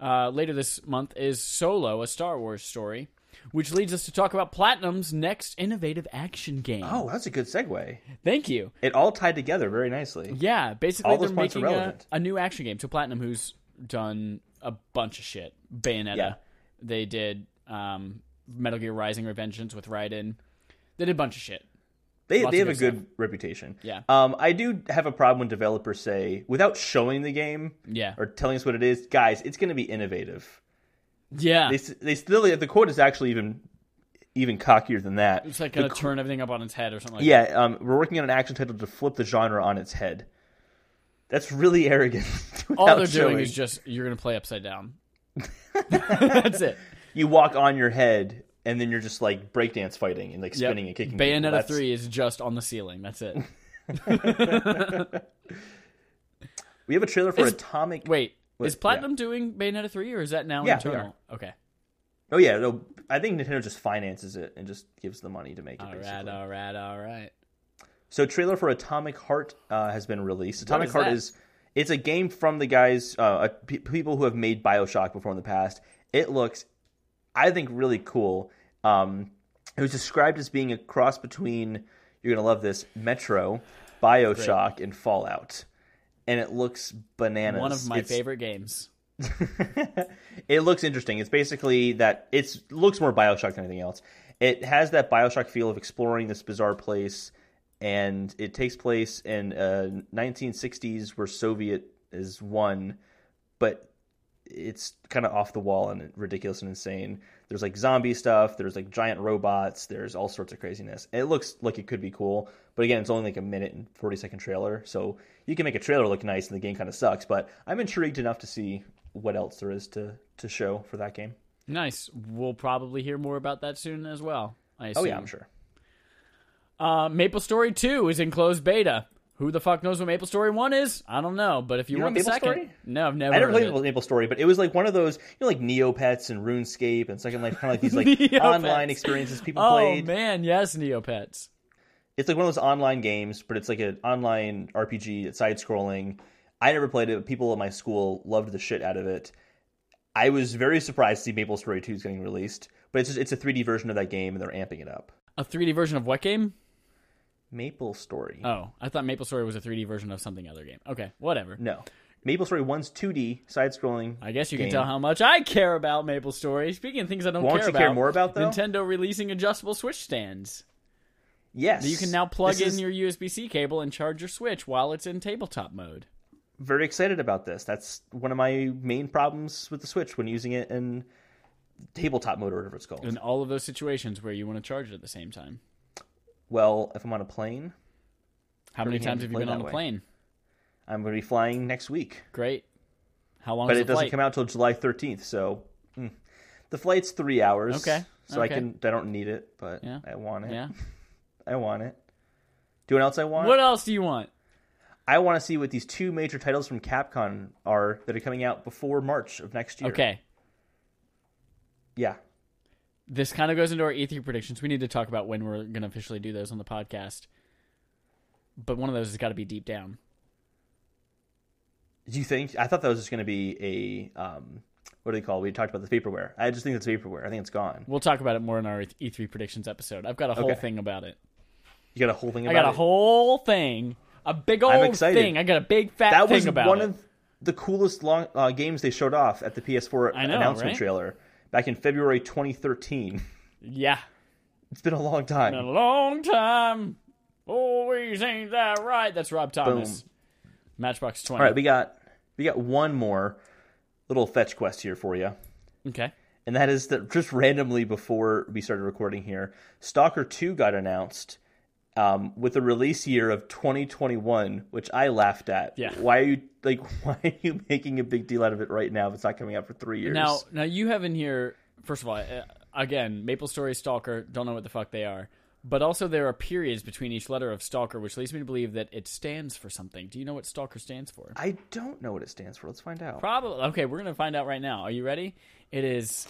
uh, later this month, is Solo, a Star Wars story, which leads us to talk about Platinum's next innovative action game. Oh, that's a good segue. Thank you. It all tied together very nicely. Yeah, basically All they're those points are making a, relevant. a new action game. So Platinum, who's done a bunch of shit, Bayonetta, Yeah. they did um, Metal Gear Rising: Revengeance with Raiden. They did a bunch of shit. They, Lots they have a good good reputation. Yeah. Um, I do have a problem when developers say, without showing the game Yeah, or telling us what it is, guys, it's going to be innovative. yeah. They, they still the quote is actually even even cockier than that. It's like gonna turn everything up on its head or something. like Yeah, um, we're working on an action title to flip the genre on its head. That's really arrogant. All they're doing is just you're gonna play upside down. That's it. You walk on your head, and then you're just like breakdance fighting and like Yep. spinning and kicking. Bayonetta That's- three is just on the ceiling. That's it. We have a trailer for Is- Atomic. Wait, Wait, is Platinum doing Bayonetta three or is that now Yeah, internal? Okay. Oh yeah, no, I think Nintendo just finances it and just gives the money to make it. All basically. right. All right. All right. So, trailer for Atomic Heart uh, has been released. Atomic is Heart that? is it's a game from the guys, uh, uh, people who have made Bioshock before in the past. It looks, I think, really cool. Um, it was described as being a cross between you're gonna love this Metro, Bioshock, and Fallout, and it looks bananas. One of my It's- favorite games. it looks interesting. It's basically that it's looks more Bioshock than anything else. It has that Bioshock feel of exploring this bizarre place, and it takes place in uh, 1960s where Soviet is one, but it's kind of off the wall and ridiculous and insane. There's like zombie stuff. There's like giant robots. There's all sorts of craziness. It looks like it could be cool, but again, it's only like a minute and 40 second trailer, so you can make a trailer look nice and the game kind of sucks. But I'm intrigued enough to see what else there is to to show for that game. Nice. We'll probably hear more about that soon as well. I assume. Oh yeah, I'm sure. Uh, Maple Story 2 is in closed beta. Who the fuck knows what Maple Story 1 is? I don't know, but if you, You want the Maple second. Story? No, I've never I never played. Maple Story, but it was like one of those, you know, like Neopets and RuneScape and Second Life, kind of like these like online experiences people Oh played. Oh man, yes, Neopets. It's like one of those online games, but it's like an online RPG. It's side scrolling. I never played it. But people at my school loved the shit out of it. I was very surprised to see Maple Story 2 is getting released, but it's just, it's a 3D version of that game, and they're amping it up. A 3D version of what game? Maple Story. Oh, I thought Maple Story was a 3D version of something other game. Okay, whatever. No. Maple Story 1's 2D, side scrolling. I guess you game. can tell how much I care about Maple Story. Speaking of things I don't Won't care you about, care more about, though? Nintendo releasing adjustable Switch stands. Yes. You can now plug This in is- your USB-C cable and charge your Switch while it's in tabletop mode. very excited about this. That's one of my main problems with the Switch when using it in tabletop mode or whatever it's called. In all of those situations where you want to charge it at the same time. Well, if I'm on a plane, How many times have you been on a way. plane? I'm going to be flying next week. Great. How long but is it doesn't flight? come out till July 13th. So mm. the flight's three hours. Okay, So I can. I don't need it, but Yeah. I want it. Yeah. I want it. Do you know what else I want? What else do you want? I want to see what these two major titles from Capcom are that are coming out before March of next year. Okay. Yeah. This kind of goes into our E3 predictions. We need to talk about when we're going to officially do those on the podcast. But one of those has got to be deep down. Do you think? I thought that was just going to be a um, what do they call? it? We talked about the vaporware. I just think it's vaporware. I think it's gone. We'll talk about it more in our E3 predictions episode. I've got a whole Okay. thing about it. You got a whole thing I got a it. whole thing, a big old thing. I got a big fat that thing was about one it. of the coolest long uh, games they showed off at the PS4 I know, announcement right? trailer back in February 2013. yeah, It's been a long time. been a long time. Always ain't that right? That's Rob Thomas. Boom. Matchbox Twenty. All right, we got we got one more little fetch quest here for you. okay. and that is that just randomly before we started recording here, Stalker 2 got announced um, with a release year of 2021, which I laughed at. Yeah. Why are you like? Why are you making a big deal out of it right now if it's not coming out for three years? Now, now you have in here. First of all, uh, again, Maple Story Stalker. Don't know what the fuck they are. But also, there are periods between each letter of Stalker, which leads me to believe that it stands for something. Do you know what Stalker stands for? I don't know what it stands for. Let's find out. Probably. Okay, we're gonna find out right now. Are you ready? It is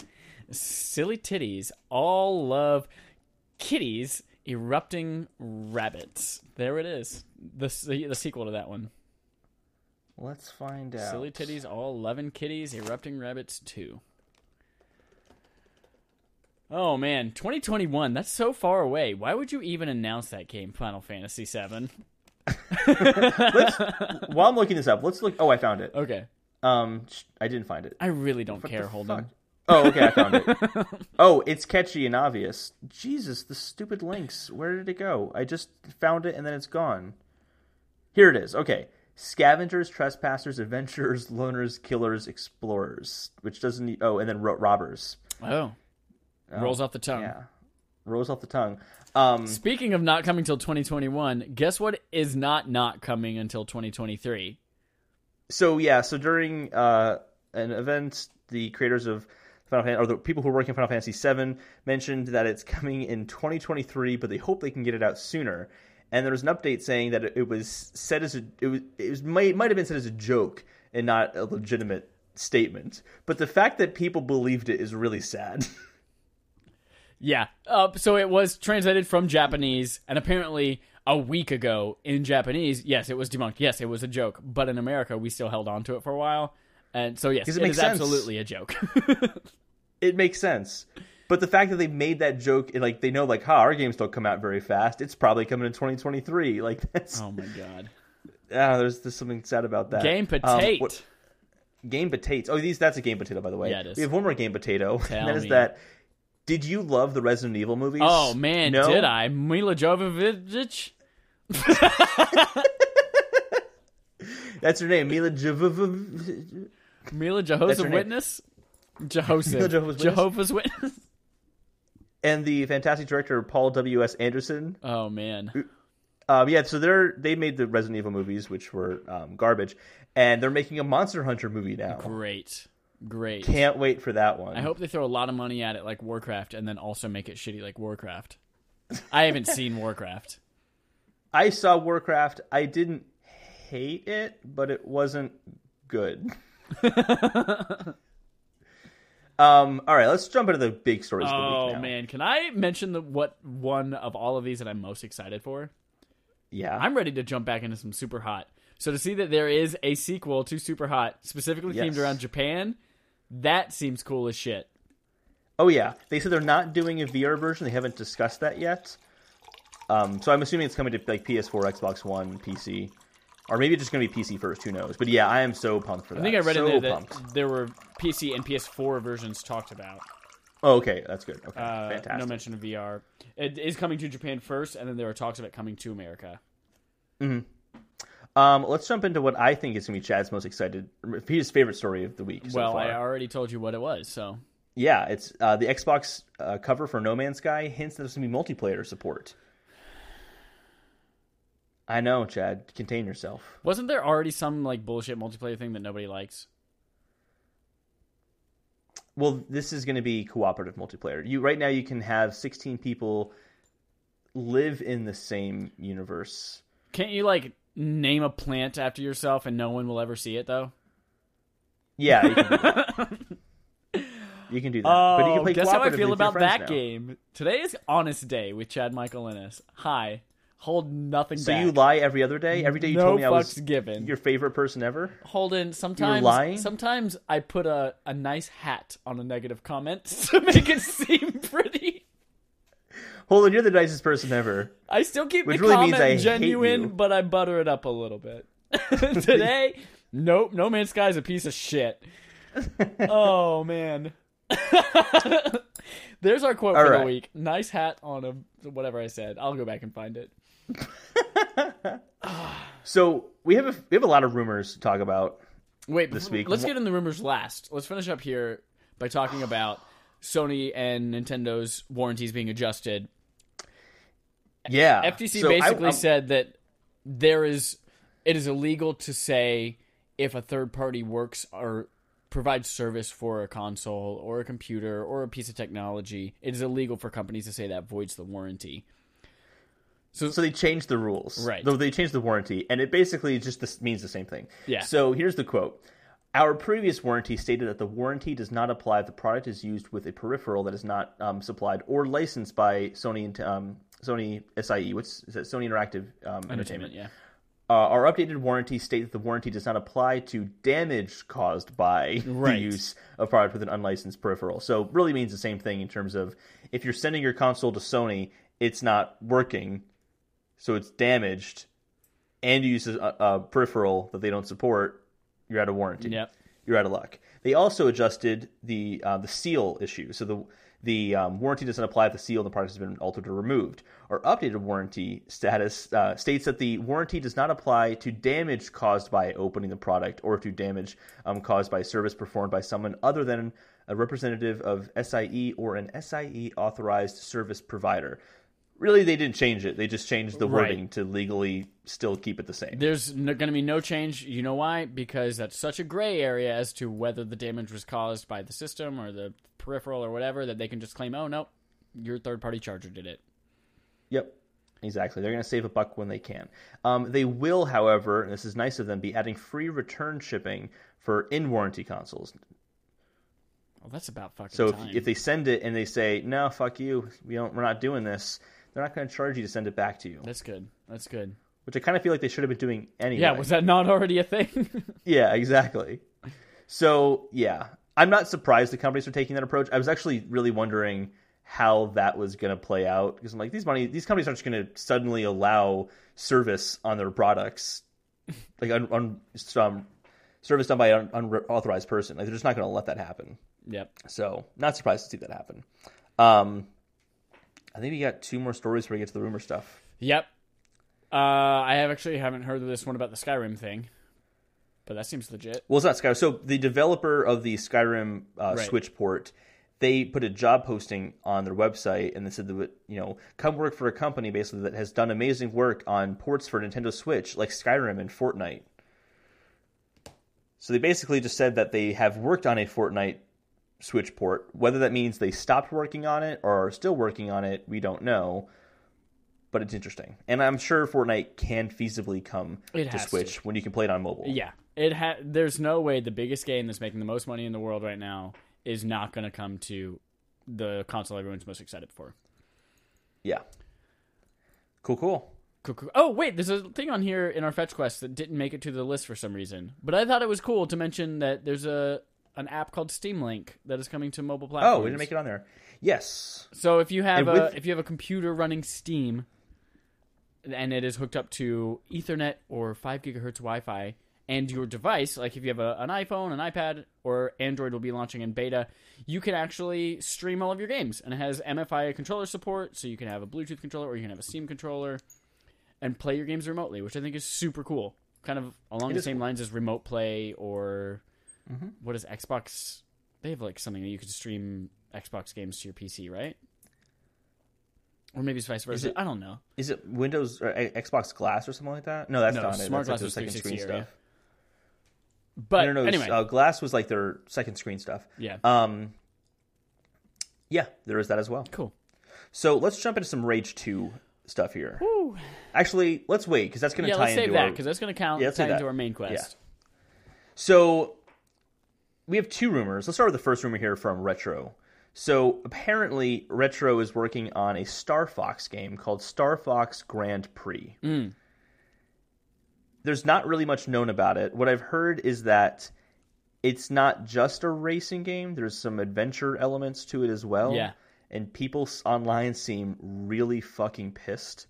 silly titties. All love kitties erupting rabbits. There it is. The the sequel to that one. Let's find out. Silly titties. All loving kitties erupting rabbits two. Oh man, 2021. That's so far away. Why would you even announce that game, Final Fantasy VII? While I'm looking this up, let's look. Oh, I found it. Okay, Um, sh- I didn't find it. I really don't What care, Holden. fuck? Oh, okay, I found it. oh, it's catchy and obvious. Jesus, the stupid links. Where did it go? I just found it and then it's gone. Here it is. Okay. Scavengers, trespassers, adventurers, loners, killers, explorers. Which doesn't need. Oh, and then ro- robbers. Oh, rolls off the tongue. Yeah. Rolls off the tongue. Um, Speaking of not coming till 2021, guess what is not not coming until 2023? so yeah, so during uh, an event, the creators of Final Fantasy, or the people who are working on Final Fantasy VII, mentioned that it's coming in 2023, but they hope they can get it out sooner. And there was an update saying that it, was said as a it was it was might might have been said as a joke and not a legitimate statement. But the fact that people believed it is really sad. Yeah. Uh, so it was translated from Japanese, and apparently a week ago in Japanese, yes, it was debunked. Yes, it was a joke. But in America, we still held on to it for a while. And so, yes, it it is makes sense. absolutely a joke. it makes sense. But the fact that they made that joke, like they know, like, ha, our games don't come out very fast. It's probably coming in 2023. Like that's oh my god. Ah, there's there's something sad about that. Game Um, potato. what- game potatoes. Oh, these that's a game potato, by the way. Yeah, it is. We have one more game potato. Tell and that is me. that. Did you love the Resident Evil movies? oh man, no? did I? Milla Jovovich? That's her name, Milla Jovovich. Mila Jehovah's. Witness? Jehovah's Witness? Jehovah's Witness? and the fantastic director Paul W. S. Anderson. Oh man. Um, yeah, so they're they made the Resident Evil movies, which were um, garbage, and they're making a Monster Hunter movie now. Great. Great. Can't wait for that one. I hope they throw a lot of money at it like Warcraft and then also make it shitty like Warcraft. I haven't seen Warcraft. I saw Warcraft. I didn't hate it, but it wasn't good. um. All right, let's jump into the big stories of the Oh week now. man, can I mention the what one of all of these that I'm most excited for? Yeah. I'm ready to jump back into some Super Hot. So to see that there is a sequel to Super Hot specifically Yes. themed around Japan, that seems cool as shit. Oh yeah. They said they're not doing a VR version. They haven't discussed that yet. Um. So I'm assuming it's coming to like PS4, Xbox One, PC, or maybe it's just going to be PC first. Who knows? But yeah, I am so pumped for that. I think I read so in there pumped. that there were PC and PS4 versions talked about. Oh, okay, that's good. Okay, Uh, fantastic. no mention of VR. It is coming to Japan first, and then there are talks of it coming to America. Um, let's jump into what I think is going to be Chad's most excited, his favorite story of the week. So well, far. I already told you what it was, so Yeah, it's uh, the Xbox uh, cover for No Man's Sky hints that there's going to be multiplayer support. I know, Chad. Contain yourself. Wasn't there already some like bullshit multiplayer thing that nobody likes? Well, this is going to be cooperative multiplayer. You right now you can have 16 people live in the same universe. Can't you like name a plant after yourself and no one will ever see it though? Yeah, you can do that. you can do that. but you can play Oh, guess how I feel about that now. game. Today is Honest Day with Chad Michael Innes. Hi. Hold nothing So back. you lie every other day. Every day you no told me I was given. your favorite person ever. Holden, sometimes lying? sometimes I put a, a nice hat on a negative comment to make it seem pretty. Holden, you're the nicest person ever. I still keep Which the really comment means I genuine, but I butter it up a little bit. Today, nope, No Man's Sky is a piece of shit. oh man. There's our quote All for right. the week. Nice hat on a whatever I said. I'll go back and find it. So we have a, we have a lot of rumors to talk about. Wait, This week. let's get in the rumors last. Let's finish up here by talking about Sony and Nintendo's warranties being adjusted. Yeah, FTC So basically I'm- said that there is it is illegal to say if a third party works or provides service for a console or a computer or a piece of technology. It is illegal for companies to say that voids the warranty. So they changed the rules, Right. Though they changed the warranty, and it basically just means the same thing. Yeah. So here's the quote: Our previous warranty stated that the warranty does not apply if the product is used with a peripheral that is not um, supplied or licensed by Sony um, Sony SIE, what's is that Sony Interactive um, Entertainment. Entertainment, yeah. Uh, our updated warranty states that the warranty does not apply to damage caused by Right. the use of product with an unlicensed peripheral. So really means the same thing in terms of if you're sending your console to Sony, it's not working, so it's damaged, and you use a, a peripheral that they don't support, you're out of warranty. Yep. You're out of luck. They also adjusted the uh, the seal issue, so the the um, warranty doesn't apply if the seal in the product has been altered or removed. Our updated warranty status uh, states that the warranty does not apply to damage caused by opening the product or to damage um, caused by service performed by someone other than a representative of SIE or an SIE authorized service provider. Really, they didn't change it. They just changed the Right. wording to legally still keep it the same. There's no, going to be no change. You know why? Because that's such a gray area as to whether the damage was caused by the system or the peripheral or whatever that they can just claim, oh, no, your third party charger did it. Yep. Exactly. They're going to save a buck when they can. Um, they will, however, and this is nice of them, be adding free return shipping for in warranty consoles. Well, that's about fucking So if, if they send it and they say, "No, fuck you, we don't, we're not doing this," they're not going to charge you to send it back to you. that's good. That's good. Which I kind of feel like they should have been doing anyway. Yeah, was that not already a thing? Yeah, exactly. So yeah, I'm not surprised the companies are taking that approach. I was actually really wondering how that was going to play out because I'm like, these money, these companies aren't just going to suddenly allow service on their products, like on, on um, service done by an unauthorized person. Like they're just not going to let that happen. yep. So not surprised to see that happen. Um, I think we got two more stories before we get to the rumor stuff. Yep. Uh, I have actually haven't heard of this one about the Skyrim thing, but that seems legit. Well, it's not Skyrim. So the developer of the Skyrim uh, Right. Switch port, they put a job posting on their website, and they said that you know, come work for a company basically that has done amazing work on ports for Nintendo Switch, like Skyrim and Fortnite. So they basically just said that they have worked on a Fortnite Switch port. Whether that means they stopped working on it or are still working on it, we don't know. But it's interesting, and I'm sure Fortnite can feasibly come to has to. Switch when you can play it on mobile. Yeah, it ha- There's no way the biggest game that's making the most money in the world right now is not going to come to the console everyone's most excited for. Yeah. Cool, cool. Cool, cool. Oh wait, there's a thing on here in our fetch quest that didn't make it to the list for some reason. But I thought it was cool to mention that there's a an app called Steam Link that is coming to mobile platforms. Oh, we didn't make it on there. Yes. So if you have And a with- if you have a computer running Steam, and it is hooked up to Ethernet or five gigahertz Wi-Fi, and your device, like if you have a, an iPhone, an iPad, or Android will be launching in beta, you can actually stream all of your games, and it has MFI controller support, so you can have a Bluetooth controller or you can have a Steam controller, and play your games remotely, which I think is super cool. Kind of along It the same cool. lines as Remote Play or Mm-hmm. what is Xbox They have like something that you could stream Xbox games to your PC, right? Or maybe it's vice versa. it- I don't know. Is it Windows or uh, Xbox Glass or something like that? No, that's No, not it. Smart That's Glass like was second screen area. stuff. But no, no, no. anyway, uh, Glass was like their second screen stuff. yeah, Um, yeah, there is that as well. cool. So let's jump into some Rage Two stuff here. Woo. Actually, let's wait because that's going to Yeah, tie let's into save that because that's going to count Yeah, let's tie into our main quest. So we have two rumors. Let's start with the first rumor here from Retro. So apparently, Retro is working on a Star Fox game called Star Fox Grand Prix. Mm. There's not really much known about it. What I've heard is that it's not just a racing game. There's some adventure elements to it as well. Yeah. And people online seem really fucking pissed.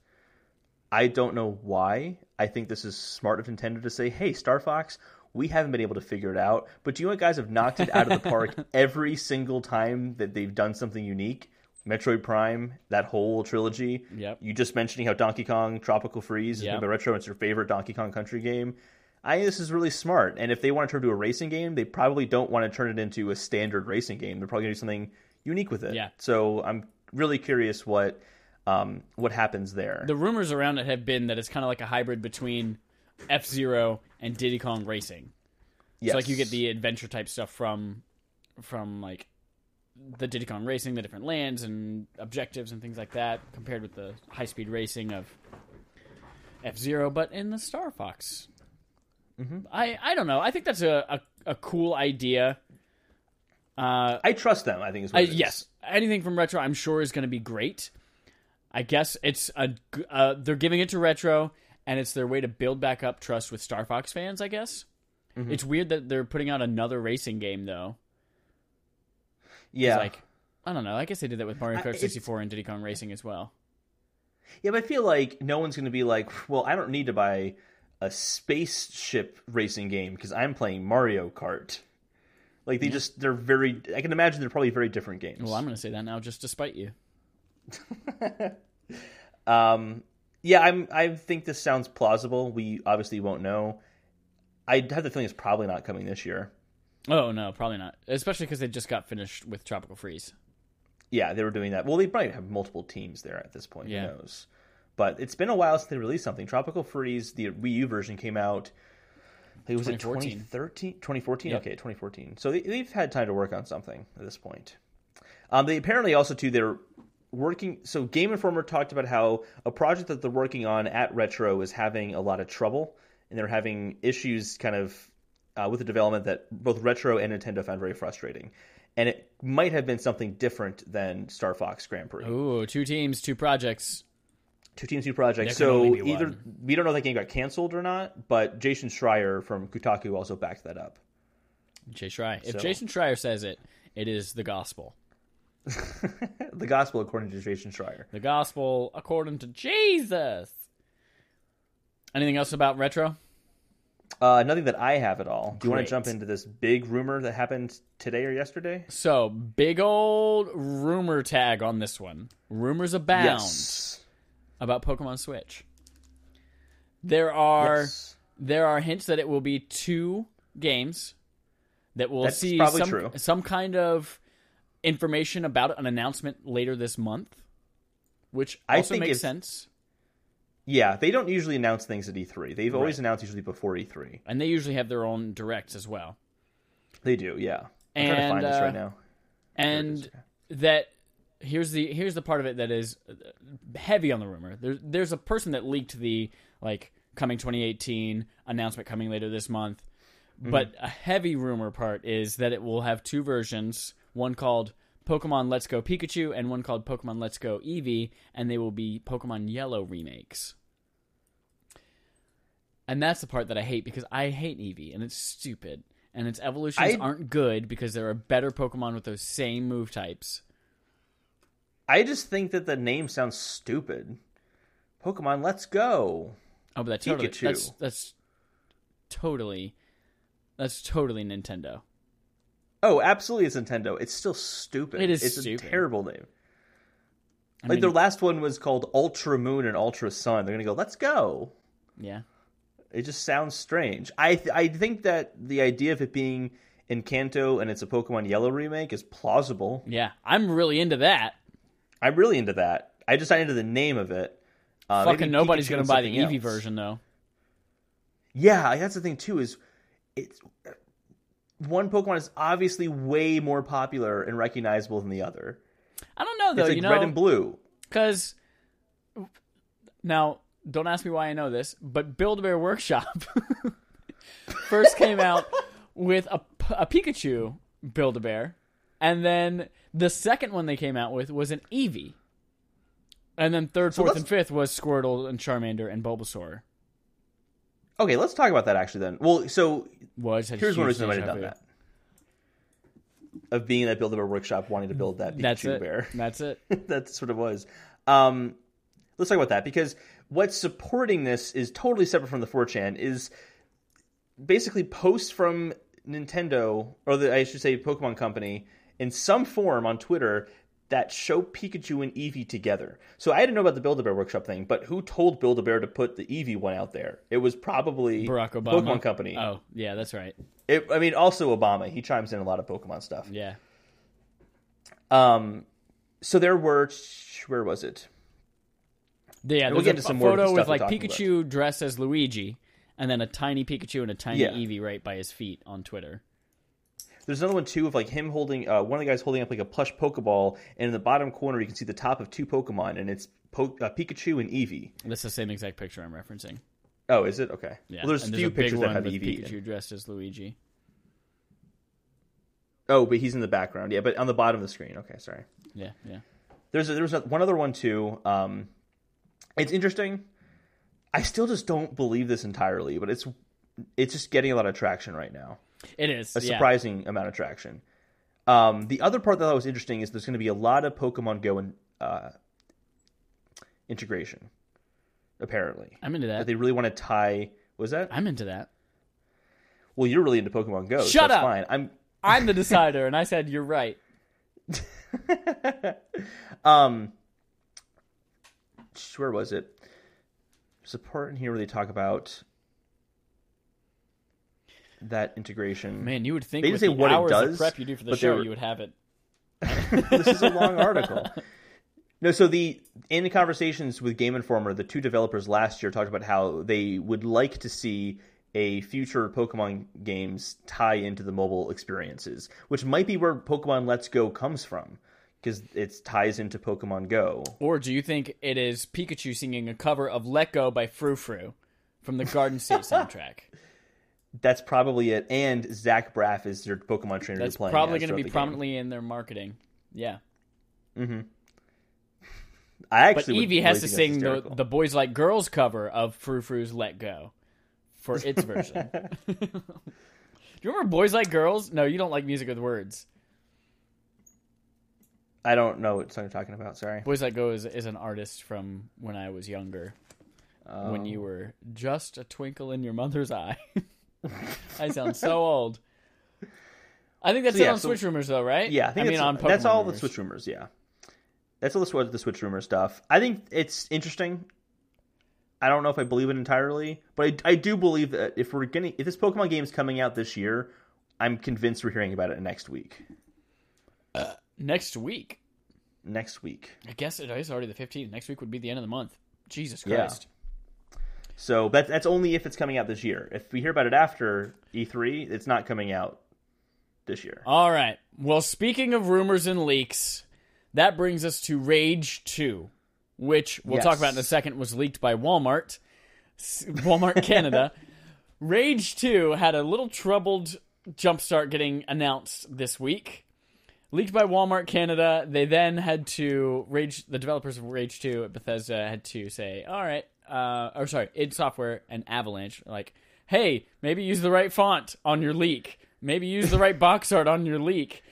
I don't know why. I think this is smart of Nintendo to say, "Hey, Star Fox, we haven't been able to figure it out, but you know what, guys have knocked it out of the park every single time that they've done something unique. Metroid Prime, that whole trilogy. Yep. You just mentioning how Donkey Kong Tropical Freeze is Yep. made by Retro. It's your favorite Donkey Kong Country game. I think this is really smart. And if they want to turn it into a racing game, they probably don't want to turn it into a standard racing game. They're probably going to do something unique with it. Yeah. So I'm really curious what um, what happens there. The rumors around it have been that it's kind of like a hybrid between F Zero and Diddy Kong Racing. yes. So like you get the adventure type stuff from from like the Diddy Kong Racing, the different lands and objectives and things like that, compared with the high speed racing of F Zero, but in the Star Fox. Mm-hmm. I I don't know. I think that's a a, a cool idea. Uh, I trust them. I think is I, is. yes, anything from retro, I'm sure is going to be great. I guess it's a uh, they're giving it to retro, and it's their way to build back up trust with Star Fox fans. I guess Mm-hmm. it's weird that they're putting out another racing game though. Yeah. like I don't know. I guess they did that with Mario Kart it's- 64 and Diddy Kong Racing as well. Yeah, but I feel like no one's going to be like, well, I don't need to buy a spaceship racing game because I'm playing Mario Kart. Like they just, they're very. I can imagine they're probably very different games. Well, I'm going to say that now just to spite you. Um, yeah, I'm. I think this sounds plausible. We obviously won't know. I have the feeling it's probably not coming this year. Oh no, probably not. Especially because they just got finished with Tropical Freeze. Yeah, they were doing that. Well, they probably have multiple teams there at this point. Yeah. Who knows? But it's been a while since they released something. Tropical Freeze, the Wii U version came out. It was it 2014. 2013, 2014. Yep. Okay, 2014. So they, they've had time to work on something at this point. Um, they apparently also too they're working. So Game Informer talked about how a project that they're working on at Retro is having a lot of trouble, and they're having issues kind of uh, with the development that both Retro and Nintendo found very frustrating. And it might have been something different than Star Fox Grand Prix. Ooh, two teams, two projects. Two teams, two projects. So either one. we don't know if that game got canceled or not, but Jason Schreier from Kotaku also backed that up. Jay Schreier. If Jason Schreier says it, it is the gospel. the gospel according to Jason Schreier. The gospel according to Jesus. Anything else about retro? Uh, nothing that I have at all. Do you want to jump into this big rumor that happened today or yesterday? So, big old rumor tag on this one. Rumors abound Yes. about Pokemon Switch. There are Yes. there are hints that it will be two games that will That's see some true. some kind of information about an announcement later this month, which I also think makes sense. Yeah, they don't usually announce things at E3. They've always Right. announced usually before E3. And they usually have their own directs as well. They do, yeah. I'm trying to And, find this uh, right now. and that here's the here's the part of it that is heavy on the rumor. There's there's a person that leaked the like coming 2018 announcement coming later this month, but a heavy rumor part is that it will have two versions, one called Pokemon Let's Go Pikachu and one called Pokemon Let's Go Eevee, and they will be Pokemon Yellow remakes. And that's the part that I hate because I hate Eevee and it's stupid. And its evolutions I- aren't good because there are better Pokemon with those same move types. I just think that the name sounds stupid. Pokemon, let's go. Oh, but that's totally that's, that's totally that's totally Nintendo. Oh, absolutely, it's Nintendo. It's still stupid. It is It's stupid. a terrible name. I like mean, their last one was called Ultra Moon and Ultra Sun. They're gonna go, let's go. yeah. It just sounds strange. I th- I think that the idea of it being in Kanto and it's a Pokemon Yellow remake is plausible. Yeah, I'm really into that. I'm really into that. I just signed into the name of it. Uh, Fucking nobody's Pikachu gonna buy the Eevee else. version though. Yeah, that's the thing too. Is it's one Pokemon is obviously way more popular and recognizable than the other. I don't know though. It's like you know, red and blue. Because now, don't ask me why I know this, but Build a Bear Workshop first came out with a, a Pikachu Build a Bear, and then the second one they came out with was an Eevee, and then third, So fourth, and fifth was Squirtle and Charmander and Bulbasaur. Okay, let's talk about that actually then. Well, so Was here's one reason I might have done that. Of being that Build of a Workshop wanting to build that Pikachu That's it. bear. That's it. That's what it was. Um, let's talk about that because what's supporting this is totally separate from the 4chan. Is basically posts from Nintendo or the I should say Pokemon Company in some form on Twitter that show Pikachu and Eevee together. So I didn't know about the Build a Bear Workshop thing, but who told Build a Bear to put the Eevee one out there? It was probably Barack Obama. Pokemon Company. Oh, yeah, that's right. It, I mean, also Obama. He chimes in a lot of Pokemon stuff. Yeah. Um, so there were where was it? Yeah, we'll get into some more photo with like Pikachu dressed as Luigi, and then a tiny Pikachu and a tiny Yeah. Eevee right by his feet on Twitter. There's another one too of like him holding uh, one of the guys holding up like a plush Pokeball, and in the bottom corner you can see the top of two Pokemon, and it's po- uh, Pikachu and Eevee. That's the same exact picture I'm referencing. Oh, is it okay? Yeah, Well, there's and a few a pictures that have Eevee. Pikachu in- dressed as Luigi. Oh, but he's in the background. Yeah, but on the bottom of the screen. Okay, sorry. Yeah, yeah. There's a, there's a, one other one too. Um, it's interesting. I still just don't believe this entirely, but it's it's just getting a lot of traction right now. It is. a yeah. surprising amount of traction. Um, the other part that I thought was interesting is there's going to be a lot of Pokemon Go in, uh, integration. Apparently, I'm into that. that they really want to tie. Was that? I'm into that. Well, you're really into Pokemon Go. so Shut that's up! Fine. I'm. I'm the decider, and I said you're right. Um. Where was it? There's a part in here where they talk about that integration. Man, you would think They didn't say the what it does, of prep you do for the show, were- you would have it. this is a long article. No, so the in the conversations with Game Informer, the two developers last year talked about how they would like to see a future Pokemon games tie into the mobile experiences, which might be where Pokemon Let's Go comes from, because it ties into Pokemon Go. Or do you think it is Pikachu singing a cover of "Let Go" by Frou Frou from the Garden State soundtrack? That's probably it. And Zach Braff is their Pokemon trainer. That's playing probably going to be the game. prominently in their marketing. Yeah, Mm-hmm. I actually would Eevee has to sing the, the "Boys Like Girls" cover of Frou Frou's "Let Go" for its version. Do you remember "Boys Like Girls"? No, you don't like music with words. I don't know what song you're talking about. Sorry. Boys Like Go is, is an artist from when I was younger, when Um, you were just a twinkle in your mother's eye. I sound so old. I think that's So, it yeah, on so- Switch Rumors, though, right? Yeah, I think I mean that's, on that's all Rumors. the Switch rumors. Yeah, that's all the, Switch- the Switch rumor stuff. I think it's interesting. I don't know if I believe it entirely, but I, I do believe that if we're getting if this Pokemon game is coming out this year, I'm convinced we're hearing about it next week. Uh, next week. Next week. I guess it is already the 15th. Next week would be the end of the month. Jesus Yeah. So that, that's only if it's coming out this year. If we hear about it after E3, it's not coming out this year. All right. Well, speaking of rumors and leaks, that brings us to Rage 2, which we'll Yes. talk about in a second, was leaked by Walmart, Walmart Canada. Rage 2 had a little troubled jumpstart getting announced this week. Leaked by Walmart Canada, they then had to Rage. The developers of Rage Two at Bethesda had to say, "All right, uh, or sorry, id Software and Avalanche, like, hey, maybe use the right font on your leak. Maybe use the right box art on your leak."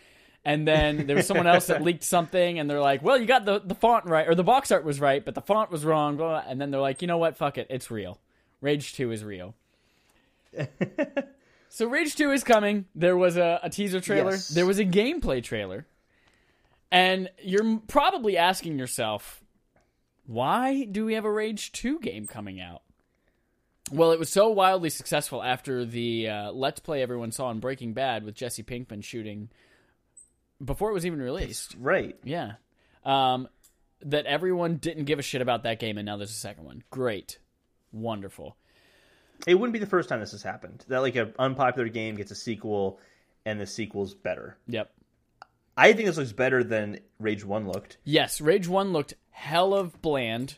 And then there was someone else that leaked something, and they're like, "Well, you got the the font right, or the box art was right, but the font was wrong." Blah, blah. And then they're like, "You know what? Fuck it, it's real. Rage Two is real." So Rage 2 is coming. There was a, a teaser trailer. Yes. There was a gameplay trailer. And you're probably asking yourself, why do we have a Rage 2 game coming out? Well, it was so wildly successful after the uh, Let's Play everyone saw in Breaking Bad with Jesse Pinkman shooting before it was even released. Right. Yeah. Um, that everyone didn't give a shit about that game, and now there's a second one. Great. Wonderful. It wouldn't be the first time this has happened. That like an unpopular game gets a sequel, and the sequel's better. Yep. I think this looks better than Rage One looked. Yes, Rage 1 looked hell of bland.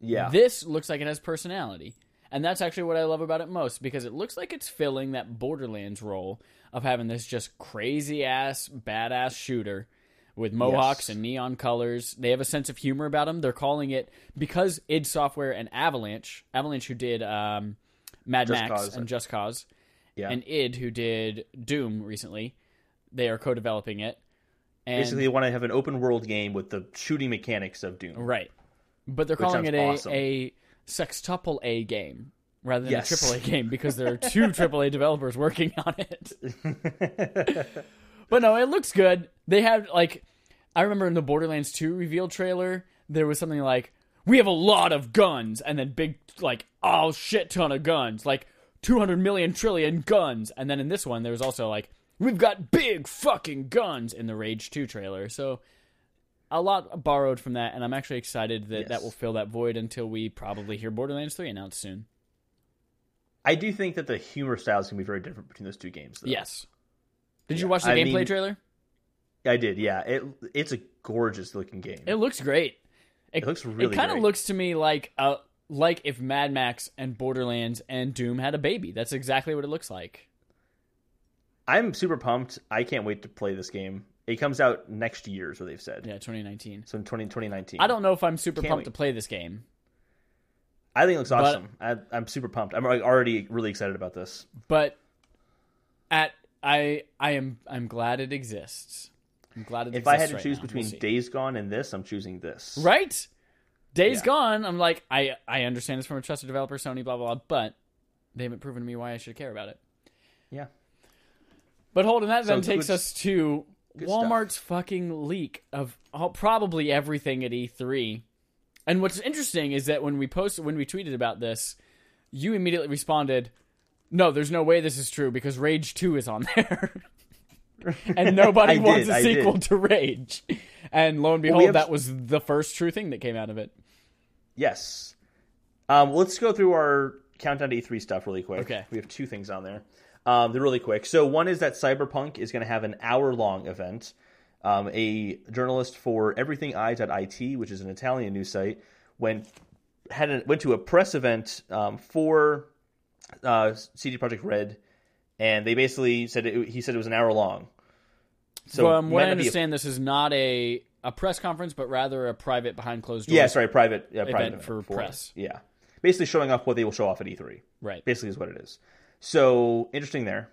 Yeah. This looks like it has personality. And that's actually what I love about it most because it looks like it's filling that Borderlands role of having this just crazy ass, badass shooter with mohawks Yes. and neon colors. They have a sense of humor about them. They're calling it because id Software and Avalanche, Avalanche who did um, Mad Just Max Cause. and Just Cause, yeah. and id who did Doom recently, they are co-developing it. And Basically, they want to have an open world game with the shooting mechanics of Doom. Right. But they're calling sounds it a, awesome. a sextuple A game rather than Yes. a triple A game because there are two triple A developers working on it. but no, it looks good. They have like I remember in the Borderlands 2 reveal trailer, there was something like we have a lot of guns and then big like oh shit ton of guns, like 200 million trillion guns. And then in this one there was also like we've got big fucking guns in the Rage 2 trailer. So a lot borrowed from that, and I'm actually excited that that will fill that void until we probably hear Borderlands 3 announced soon. I do think that the humor styles can be very different between those two games. Though. Yes. Did you watch the I gameplay mean- trailer? I did. Yeah, it it's a gorgeous looking game. It looks great. It, looks really It kind of looks to me like uh like if Mad Max and Borderlands and Doom had a baby. That's exactly what it looks like. I'm super pumped. I can't wait to play this game. It comes out next year, is what they've said. Yeah, 2019. So in 20, 2019. I don't know if I'm super Can't pumped wait. to play this game, I think it looks But- awesome. I, I'm super pumped. I'm already really excited about this. but at I I am I'm glad it exists. I'm glad it If I had to right choose now. between We'll. Days Gone and this, I'm choosing this. Right? Days Yeah. Gone, I'm like, I I understand this from a trusted developer, Sony, blah blah blah, but they haven't proven to me why I should care about it. Yeah. But Holden, that then takes good- us to Walmart's fucking leak of all, probably everything at E3. And what's interesting is that when we posted, when we tweeted about this, you immediately responded, "No, there's no way this is true because Rage Two is on there." and nobody I did, wants a I did. sequel to Rage. And lo and behold, we have- that was the first true thing that came out of it. Yes. Um, let's go through our countdown to E3 stuff really quick. Okay. We have two things on there. Um, they're really quick. So one is that Cyberpunk is going to have an hour-long event. Um, a journalist for EverythingEye.it, which is an Italian news site, went had a, went to a press event um, for uh, CD Projekt Red, and they basically said it, he said it was an hour long. So From what I be a- understand, this is not a a press conference, but rather a private behind closed doors. yeah, sorry, private yeah, private event for press. Yeah, basically showing off what they will show off at E3. Right. basically is what it is. So interesting there.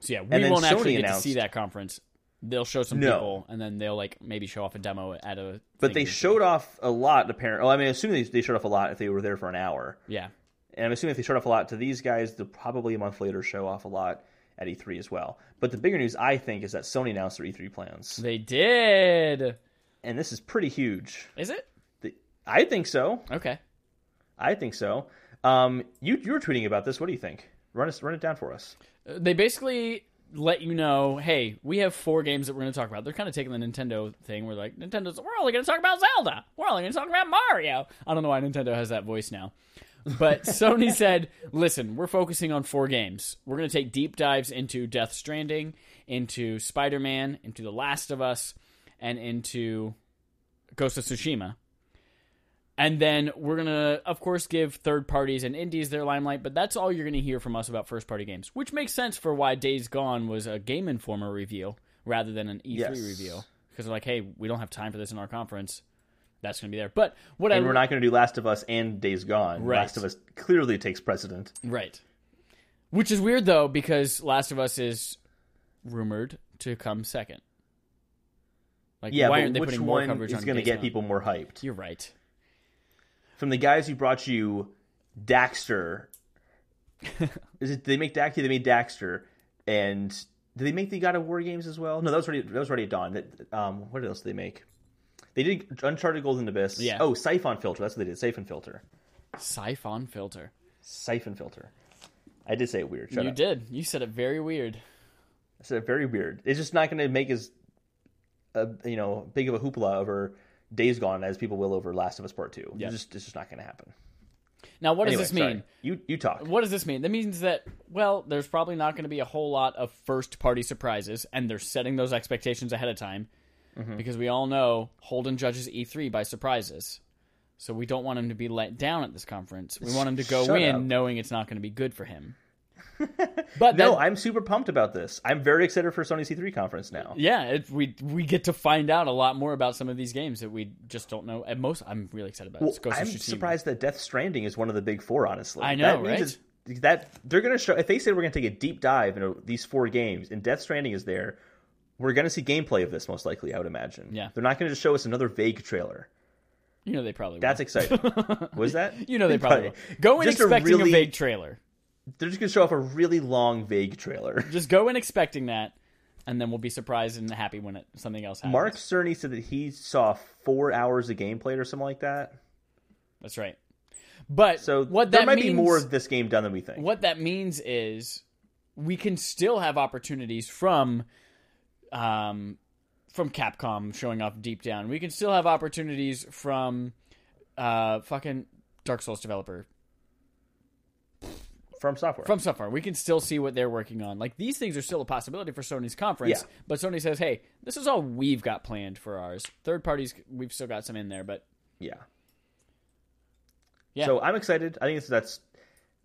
So yeah, we won't actually Sony get to see that conference. They'll show some No. people, and then they'll like maybe show off a demo at a. But they showed off a lot. Apparently, well, I mean, assuming they, they showed off a lot if they were there for an hour, Yeah, and I'm assuming if they showed off a lot to these guys, they'll probably a month later show off a lot at E3 as well. But the bigger news, I think, is that Sony announced their E3 plans, they did. and this is pretty huge. Is it The- I think so. okay? I think so. Um, you you were tweeting about this. What do you think? Run us run it down for us. Uh, They basically let you know, hey, we have four games that we're going to talk about. They're kind of taking the Nintendo thing. We're like, Nintendo's. We're only going to talk about Zelda. We're only going to talk about Mario. I don't know why Nintendo has that voice now. But Sony said, listen, we're focusing on four games. We're going to take deep dives into Death Stranding, into Spider Man, into The Last of Us, and into Ghost of Tsushima. And then we're going to, of course, give third parties and indies their limelight, but that's all you're going to hear from us about first party games, which makes sense for why Days Gone was a Game Informer reveal rather than an E3 Yes. reveal. Because they're like, hey, we don't have time for this in our conference. That's going to be there. But what I And we're not going to do Last of Us and Days Gone. Right. Last of Us clearly takes precedent. Right. Which is weird though, because Last of Us is rumored to come second. Like, Yeah, why aren't they putting more coverage on going to get Gone? people more hyped? You're right. From the guys who brought you Daxter. is it? They make Daxter? They made Daxter, and did they make the God of War games as well? No, that was already that was already at Dawn. That, um, what else did they make? They did Uncharted Golden Abyss. Yeah. Oh, Siphon Filter. That's what they did. Siphon Filter. Siphon filter. Siphon filter. I did say it weird. Shut you up. did. You said it very weird. I said it very weird. It's just not going to make as, a, you know, big of a hoopla over Days Gone as people will over Last of Us Part Two. Yeah. It's just it's just not going to happen. Now, what Anyway, does this sorry. mean? You you talk. What does this mean? That means that well, there's probably not going to be a whole lot of first party surprises, and they're setting those expectations ahead of time Mm-hmm. because we all know Holden judges E3 by surprises. So we don't want him to be let down at this conference. We want him to go Shut in up. knowing it's not going to be good for him. But No, that- I'm super pumped about this. I'm very excited for Sony's E3 conference now. yeah, it, we we get to find out a lot more about some of these games that we just don't know. At most, I'm really excited about. Well, I'm surprised that Death Stranding is one of the big four. Honestly, I know, that right? That they're going to show if they say we're going to take a deep dive into these four games, and Death Stranding is there, we're going to see gameplay of this most likely. I would imagine. Yeah. they're not going to just show us another vague trailer. You know they probably. That's will. exciting. Was that? You know they probably will. Go in Just a expecting a, really- vague trailer. They're just going to show off a really long vague trailer. Just go in expecting that, and then we'll be surprised and happy when it, something else happens. Mark Cerny said that he saw four hours of gameplay or something like that. That's right. But So what there that might means, be more of this game done than we think. what that means is we can still have opportunities from um from Capcom showing off Deep Down. We can still have opportunities from uh fucking Dark Souls developer FromSoftware? from Software. We can still see what they're working on. Like these things are still a possibility for Sony's conference, Yeah. but Sony says, "Hey, this is all we've got planned for ours. Third parties, we've still got some in there, but yeah. Yeah. So I'm excited. I think it's, that's.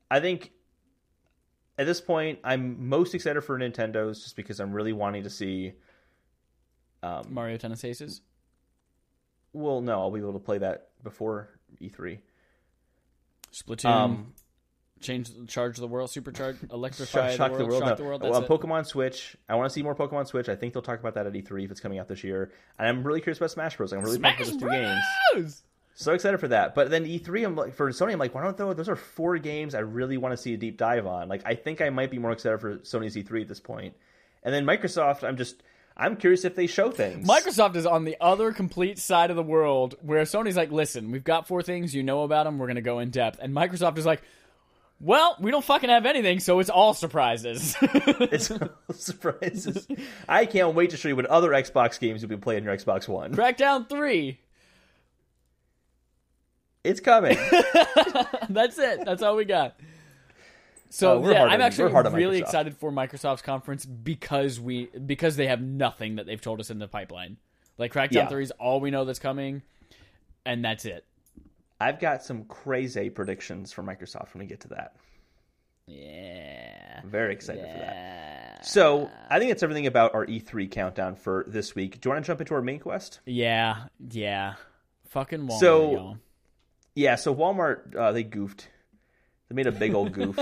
I think at this point I'm most excited for Nintendo's just because I'm really wanting to see. Um, Mario Tennis Aces." well, no, I'll be able to play that before E E3. Splatoon, Um, change, charge the world, supercharge, electrify shock, the the world, world. shock no. the world. well, That's it. Pokemon Switch, I want to see more Pokemon Switch. I think they'll talk about that at E3 if it's coming out this year. And I'm really curious about Smash Bros. I'm really pumped for those two games. So excited for that. But then E3, I'm like for Sony, I'm like, why don't those? Those are four games I really want to see a deep dive on. Like, I think I might be more excited for Sony's E3 at this point. And then Microsoft, I'm just, I'm curious if they show things. Microsoft is on the other complete side of the world where Sony's like, listen, we've got four things, you know about them, we're going to go in depth. And Microsoft is like, well, we don't fucking have anything, so it's all surprises. it's all surprises. I can't wait to show you what other Xbox games you'll be playing your Xbox One. Crackdown 3. It's coming. That's it. That's all we got. So Uh, yeah, I'm on- actually we're hard on really excited for Microsoft's conference because we because they have nothing that they've told us in the pipeline. Like Crackdown Yeah. 3 is all we know that's coming, and that's it. I've got some crazy predictions for Microsoft when we get to that. Yeah. I'm very excited for that. So I think that's everything about our E3 countdown for this week. Do you want to jump into our main quest? Yeah, yeah. Fucking Walmart, So- y'all. Yeah, so Walmart uh, they goofed. They made a big old goof.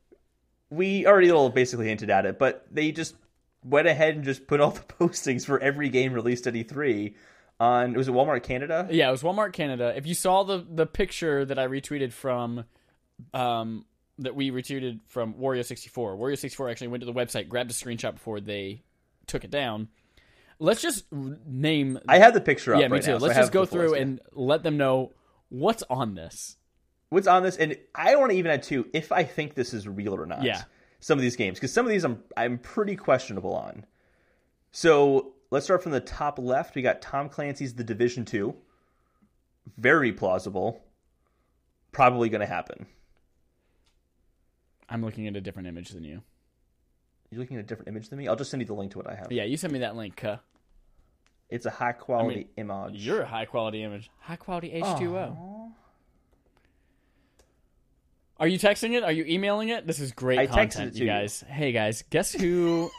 we already all basically hinted at it, but they just went ahead and just put all the postings for every game released at E3 on was it Walmart Canada? Yeah, it was Walmart Canada. If you saw the the picture that I retweeted from um that we retweeted from Wario 64. Wario 64 actually went to the website, grabbed a screenshot before they took it down. Let's just name I have the picture up. Yeah, me right too. now, Let's have just go through and let them know what's on this. what's on this, and I want to even add too if I think this is real or not. Yeah. some of these games because some of these I'm I'm pretty questionable on. So let's start from the top left. We got Tom Clancy's The Division Two. Very plausible. Probably going to happen. I'm looking at a different image than you. You're looking at a different image than me. I'll just send you the link to what I have. Yeah, you sent me that link. Uh, It's a high quality image. you're a high quality image. High quality H2O. Aw. Are you texting it? Are you emailing it? This is great I content, it to you you. guys. Hey guys, guess who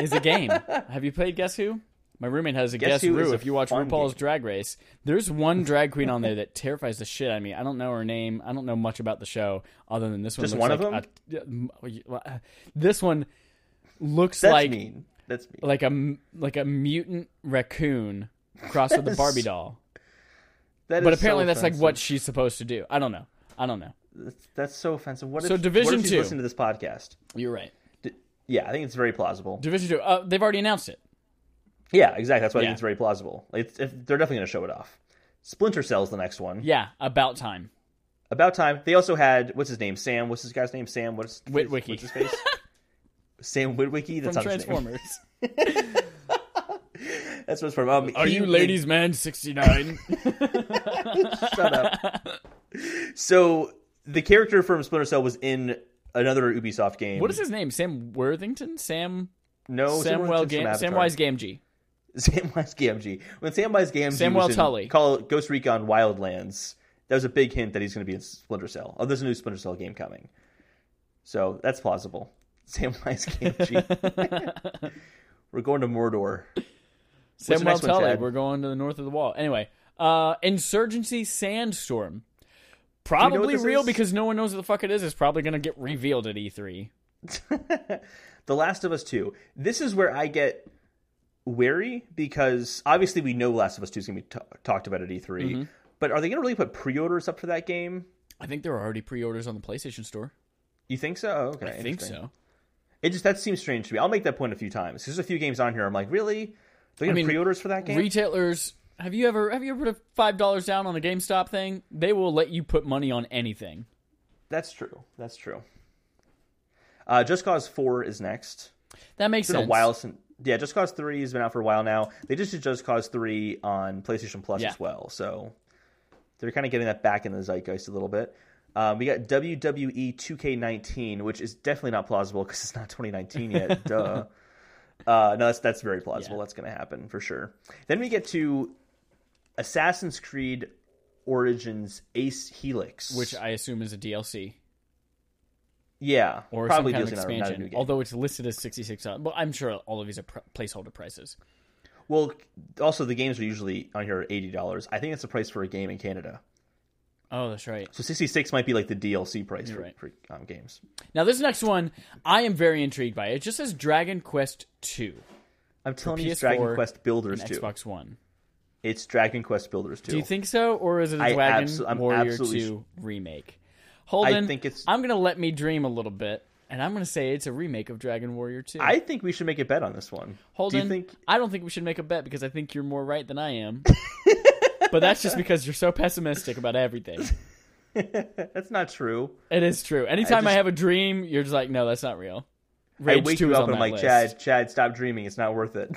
is a game? Have you played Guess Who? My roommate has a Guess, Guess Who is Who. a If you watch RuPaul's game. Drag Race, there's one drag queen on there that terrifies the shit out of me. I don't know her name. I don't know much about the show other than this one. Just one of like a- this one looks That's like mean. That's mean. like a like a mutant raccoon crossed with a Barbie doll. That But is so apparently that's like what she's supposed to do. I don't know. I don't know. That's, that's so offensive. What if, So Division what if Two. Listen to this podcast? You're right. D- Yeah, I think it's very plausible. Division Two. Uh, they've already announced it. Yeah, exactly. That's why I Yeah. think it's very plausible. It's, if, they're definitely going to show it off. Splinter Cell's the next one. Yeah, about time. About time. They also had what's his name? Sam. What's this guy's name? Sam. What's Witwicky. What's his face? Sam Witwicky. That's From not his name. Transformers. That's what's from. Um, Are he- you ladies man 69? Shut up. so the character from Splinter Cell was in another Ubisoft game. what is his name? Sam Worthington? Sam No, Samwell Gam- Gam Samwise Gamgee. Samwise Gamgee. When Samwise Gamgee Samwell was Tully. Call Ghost Recon Wildlands, that was a big hint that he's going to be in Splinter Cell. Oh, there's a new Splinter Cell game coming, so that's plausible. Samwise Gamgee. We're going to Mordor. Samwell next one, Tully. We're going to the north of the wall. Anyway, uh, Insurgency Sandstorm. know what Probably real is? because no one knows what the fuck it is. It's probably going to get revealed at E E3. The Last of Us 2. This is where I get wary because obviously we know Last of Us 2 is going to be t- talked about at E3. Mm-hmm. But are they going to really put pre-orders up for that game? I think there are already pre-orders on the PlayStation Store. You think so? Oh, okay. I think so. It just that seems strange to me. I'll make that point a few times. There's a few games on here. I'm like, really? They're going to mean, pre-orders for that game? Retailers, have you ever have you ever put five dollars down on a GameStop thing? They will let you put money on anything. That's true. That's true. Uh, Just Cause 4 is next. That makes It's been sense. a while since. Yeah, Just Cause 3 has been out for a while now. They just did Just Cause 3 on PlayStation Plus Yeah. as well. So they're kind of getting that back in the zeitgeist a little bit. Um, we got WWE 2K19, which is definitely not plausible because it's not 2019 yet. Duh. Uh, no, that's that's very plausible. Yeah. That's going to happen for sure. Then we get to Assassin's Creed Origins Ace Helix, which I assume is a DLC yeah, or probably some kind of deals in our- not a new expansion. Although it's listed as sixty six dollars. Well, I'm sure all of these are pr- placeholder prices. Well, also the games are usually on here at eighty dollars. I think it's the price for a game in Canada. Oh, that's right. So sixty six might be like the DLC price for, right. for um, games. Now this next one, I am very intrigued by. It just says Dragon Quest Two, I'm telling you, it's PS4 Dragon Quest Builders Two. Xbox One. It's Dragon Quest Builders Two. Do you think so, or is it a I Dragon abso- Warrior Two remake? Holden, I think it's- I'm gonna let me dream a little bit, and I'm gonna say it's a remake of Dragon Warrior Two. I think we should make a bet on this one. Holden, Do think? I don't think we should make a bet because I think you're more right than I am. but that's just because you're so pessimistic about everything. That's not true. It is true. Anytime I, just- have a dream, you're just like, no, that's not real. I Rage wake 2 you up and I'm like, list. Chad, Chad, stop dreaming. It's not worth it.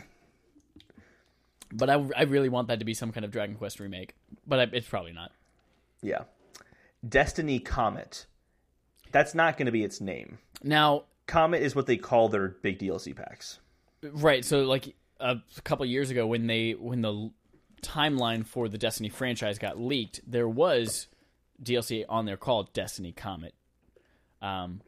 But I, I really want that to be some kind of Dragon Quest remake. But I, it's probably not. Yeah. Destiny Comet. That's not going to be its name. Now, Comet is what they call their big DLC packs. right? So like a couple years ago, when they when the timeline for the Destiny franchise got leaked, there was DLC on there called Destiny Comet. Um,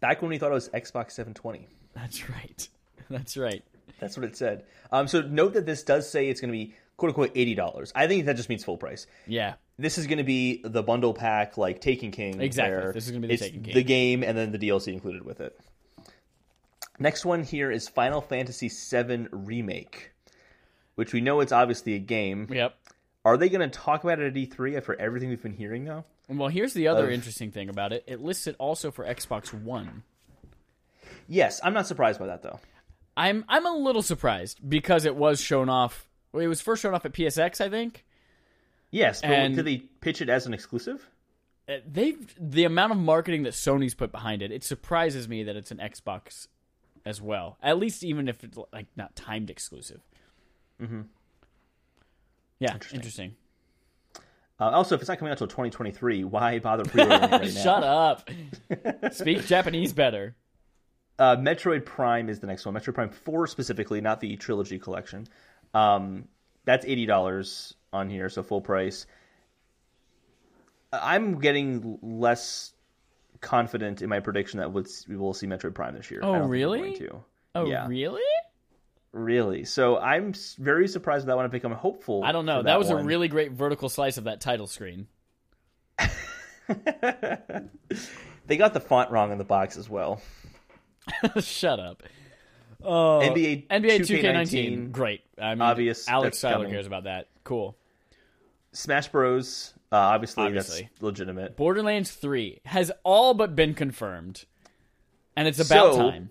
Back when we thought it was Xbox 720. that's right. That's right. That's what it said. Um, so note that this does say it's going to be quote unquote eighty dollars. I think that just means full price. Yeah. This is going to be the bundle pack, like Taken King. Exactly. This is gonna be the Taken King. the game, and then the DLC included with it. Next one here is Final Fantasy VII Remake, which we know it's obviously a game. Yep. Are they going to talk about it at E3 after everything we've been hearing now? Well, here's the other Of- interesting thing about it. It lists it also for Xbox One. Yes, I'm not surprised by that though. I'm I'm a little surprised because it was shown off. Well, it was first shown off at PSX, I think. Yes, but And- did they pitch it as an exclusive? Uh, They the amount of marketing that Sony's put behind it. It surprises me that it's an Xbox as well. At least even if it's like not timed exclusive. Mm-hmm. Yeah, interesting. Uh, also, if it's not coming out until 2023, why bother pre-ordering it right now? Shut up. Speak Japanese better. Uh, Metroid Prime is the next one. Metroid Prime 4 specifically, not the trilogy collection. Um, that's $80 on here, so full price. I'm getting less confident in my prediction that we'll- see Metroid Prime this year. Oh, I really? Oh, Yeah. really? Really? So I'm very surprised with that one. I've become hopeful. I don't know. for That, was one. a really great vertical slice of that title screen. They got the font wrong in the box as well. Shut up. Oh, NBA NBA 2K19, 2K19, great. I mean, obvious, Alex coming. cares about that. Cool. Smash Bros. Uh, obviously, Obviously. that's legitimate. Borderlands 3 has all but been confirmed, and it's about So, time.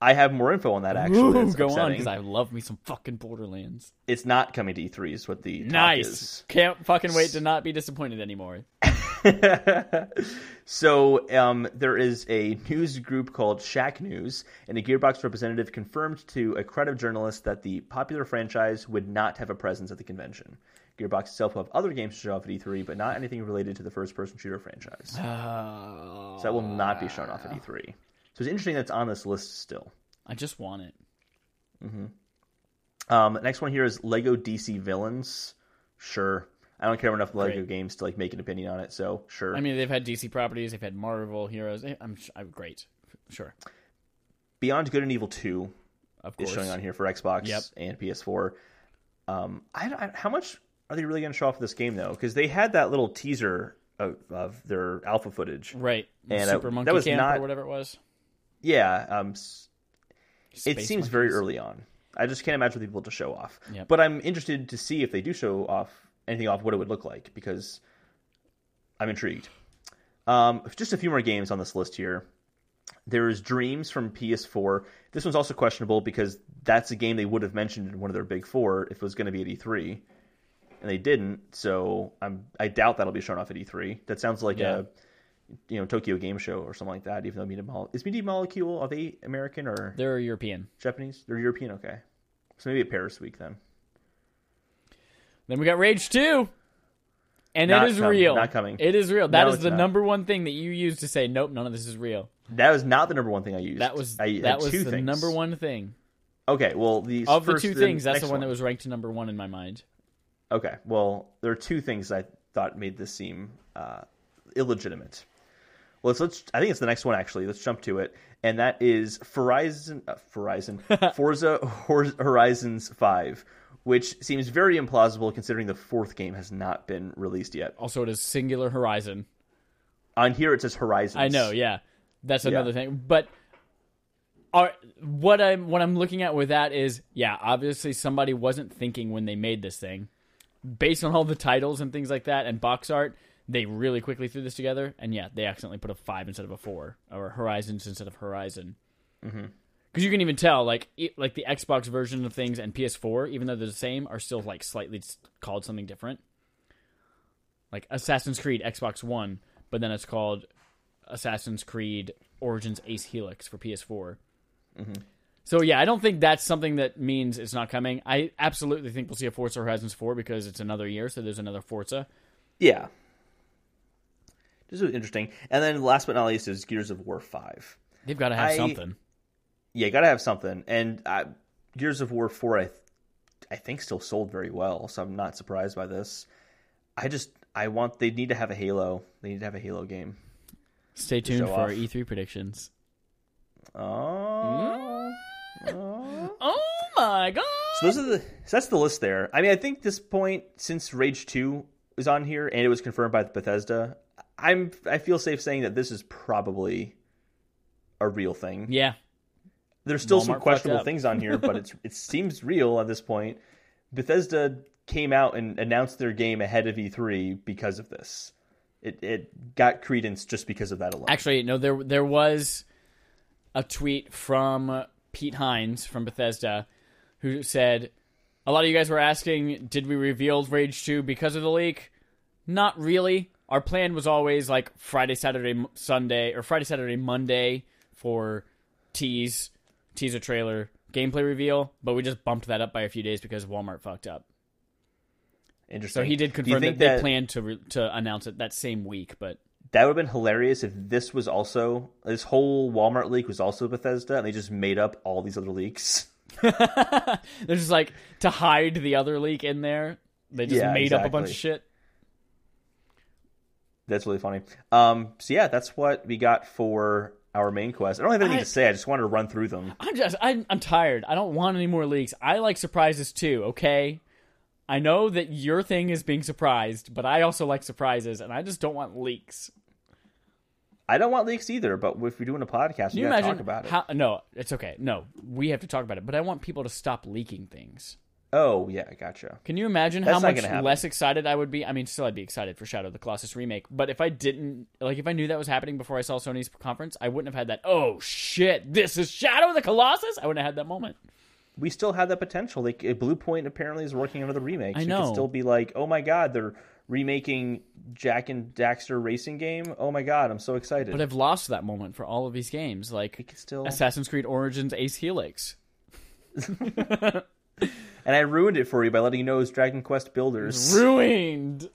I have more info on that actually. Ooh, go on, because I love me some fucking Borderlands. It's not coming to E3 is what the Nice. Can't fucking wait to not be disappointed anymore. so um, there is a news group called Shacknews, and a Gearbox representative confirmed to a crowd journalist that the popular franchise would not have a presence at the convention. Gearbox itself will have other games to show off at E3, but not anything related to the first-person shooter franchise. Uh, So that will not be shown off at E3. So it's interesting that's on this list still. I just want it. Um, next one here is Lego DC Villains. Sure, I don't care enough Lego Great. games to like make an opinion on it. So sure. I mean, they've had DC properties, they've had Marvel heroes. Eh, I'm, I'm great. Sure, Beyond Good and Evil Two of is showing on here for Xbox Yep. and PS4. Um, I, I, how much are they really going to show off this game though? Because they had that little teaser of, of their alpha footage. Right. And, uh, Super that Monkey was Camp not- or whatever it was. Yeah, um, it seems very early on. I just can't imagine people to show off. Yep. But I'm interested to see if they do show off anything off what it would look like because I'm intrigued. Um, just a few more games on this list here. There is Dreams from PS4. This one's also questionable because that's a game they would have mentioned in one of their big four if it was going to be at E3, and they didn't. So I'm I doubt that'll be shown off at E3. That sounds like Yeah. a you know Tokyo Game Show or something like that. Even though Media Mole is Media Molecule are they American or They're European. Japanese? They're European. Okay, so maybe a Paris week then. Then we got Rage 2. And Not it is com- real. not coming. It is real. That No, is the not. number one thing that you use to say, nope, none of this is real. That was not the number one thing I used. That was I that was two the things. number one thing. Okay, well the Of the two things, that's the one that was ranked to number one in my mind. Okay, well, there are two things I thought made this seem uh, illegitimate. Well, let's, let's. I think it's the next one actually. Let's jump to it, and that is Horizon. Uh, Horizon, Forza Horizons Five, which seems very implausible considering the fourth game has not been released yet. Also, it is Singular Horizon. On here it says Horizons. I know, yeah. That's another thing. But are, what I'm what I'm looking at with that is, yeah, obviously somebody wasn't thinking when they made this thing. Based on all the titles and things like that and box art, they really quickly threw this together, and yeah, they accidentally put a five instead of a four, or Horizons instead of Horizon. Mm-hmm. Because you can even tell, like, e- like the Xbox version of things and PS4, even though they're the same, are still like slightly called something different. Like Assassin's Creed Xbox One, but then it's called Assassin's Creed Origins Ace Helix for PS4. Mm-hmm. So yeah, I don't think that's something that means it's not coming. I absolutely think we'll see a Forza Horizons 4 because it's another year, so there's another Forza. Yeah. This is interesting. And then last but not least is Gears of War Five. They've got to have I- something. Yeah, you gotta have something. And uh, Gears of War Four, I, I think, still sold very well. So I'm not surprised by this. I just, I want. They need to have a Halo. They need to have a Halo game. Stay tuned for our. E3 predictions. Oh. Oh my god! So those are the. So that's the list there. I mean, I think this point, since Rage Two is on here and it was confirmed by Bethesda, I'm. I feel safe saying that this is probably a real thing. Yeah, There's still Walmart some questionable things on here, but it's it seems real at this point. Bethesda came out and announced their game ahead of E3 because of this. It it got credence just because of that alone. actually, no. There there was a tweet from Pete Hines from Bethesda who said, "A lot of you guys were asking, did we reveal Rage 2 because of the leak? Not really. Our plan was always like Friday, Saturday, Sunday, or Friday, Saturday, Monday for tease, teaser trailer, gameplay reveal, but we just bumped that up by a few days because Walmart fucked up. Interesting. So he did confirm that think they planned to re- to announce it that same week, but that would have been hilarious if this was also this whole Walmart leak was also Bethesda and they just made up all these other leaks. They're just like to hide the other leak in there. They just Yeah, made up a bunch of shit. That's really funny. Um, so yeah, that's what we got for our main quest. I don't have anything I- to say. I just wanted to run through them. I'm just I'm, I'm tired. I don't want any more leaks. I like surprises too. Okay, I know that your thing is being surprised, but I also like surprises, and I just don't want leaks. I don't want leaks either, but if we're doing a podcast, Can we you gotta talk about it. how? No, it's okay. No, we have to talk about it. But I want people to stop leaking things. Oh yeah, gotcha. Can you imagine That's how much less excited I would be? I mean, still, I'd be excited for Shadow of the Colossus remake. But if I didn't, like, if I knew that was happening before I saw Sony's conference, I wouldn't have had that. Oh shit! This is Shadow of the Colossus. I wouldn't have had that moment. we still have that potential. Like uh, Bluepoint apparently is working on another remake. I so know. could still be like, oh my god, they're remaking Jak and Daxter racing game. Oh my god, I'm so excited. But I've lost that moment for all of these games, like still Assassin's Creed Origins Ace Helix. and I ruined it for you by letting you know it's Dragon Quest Builders. Ruined.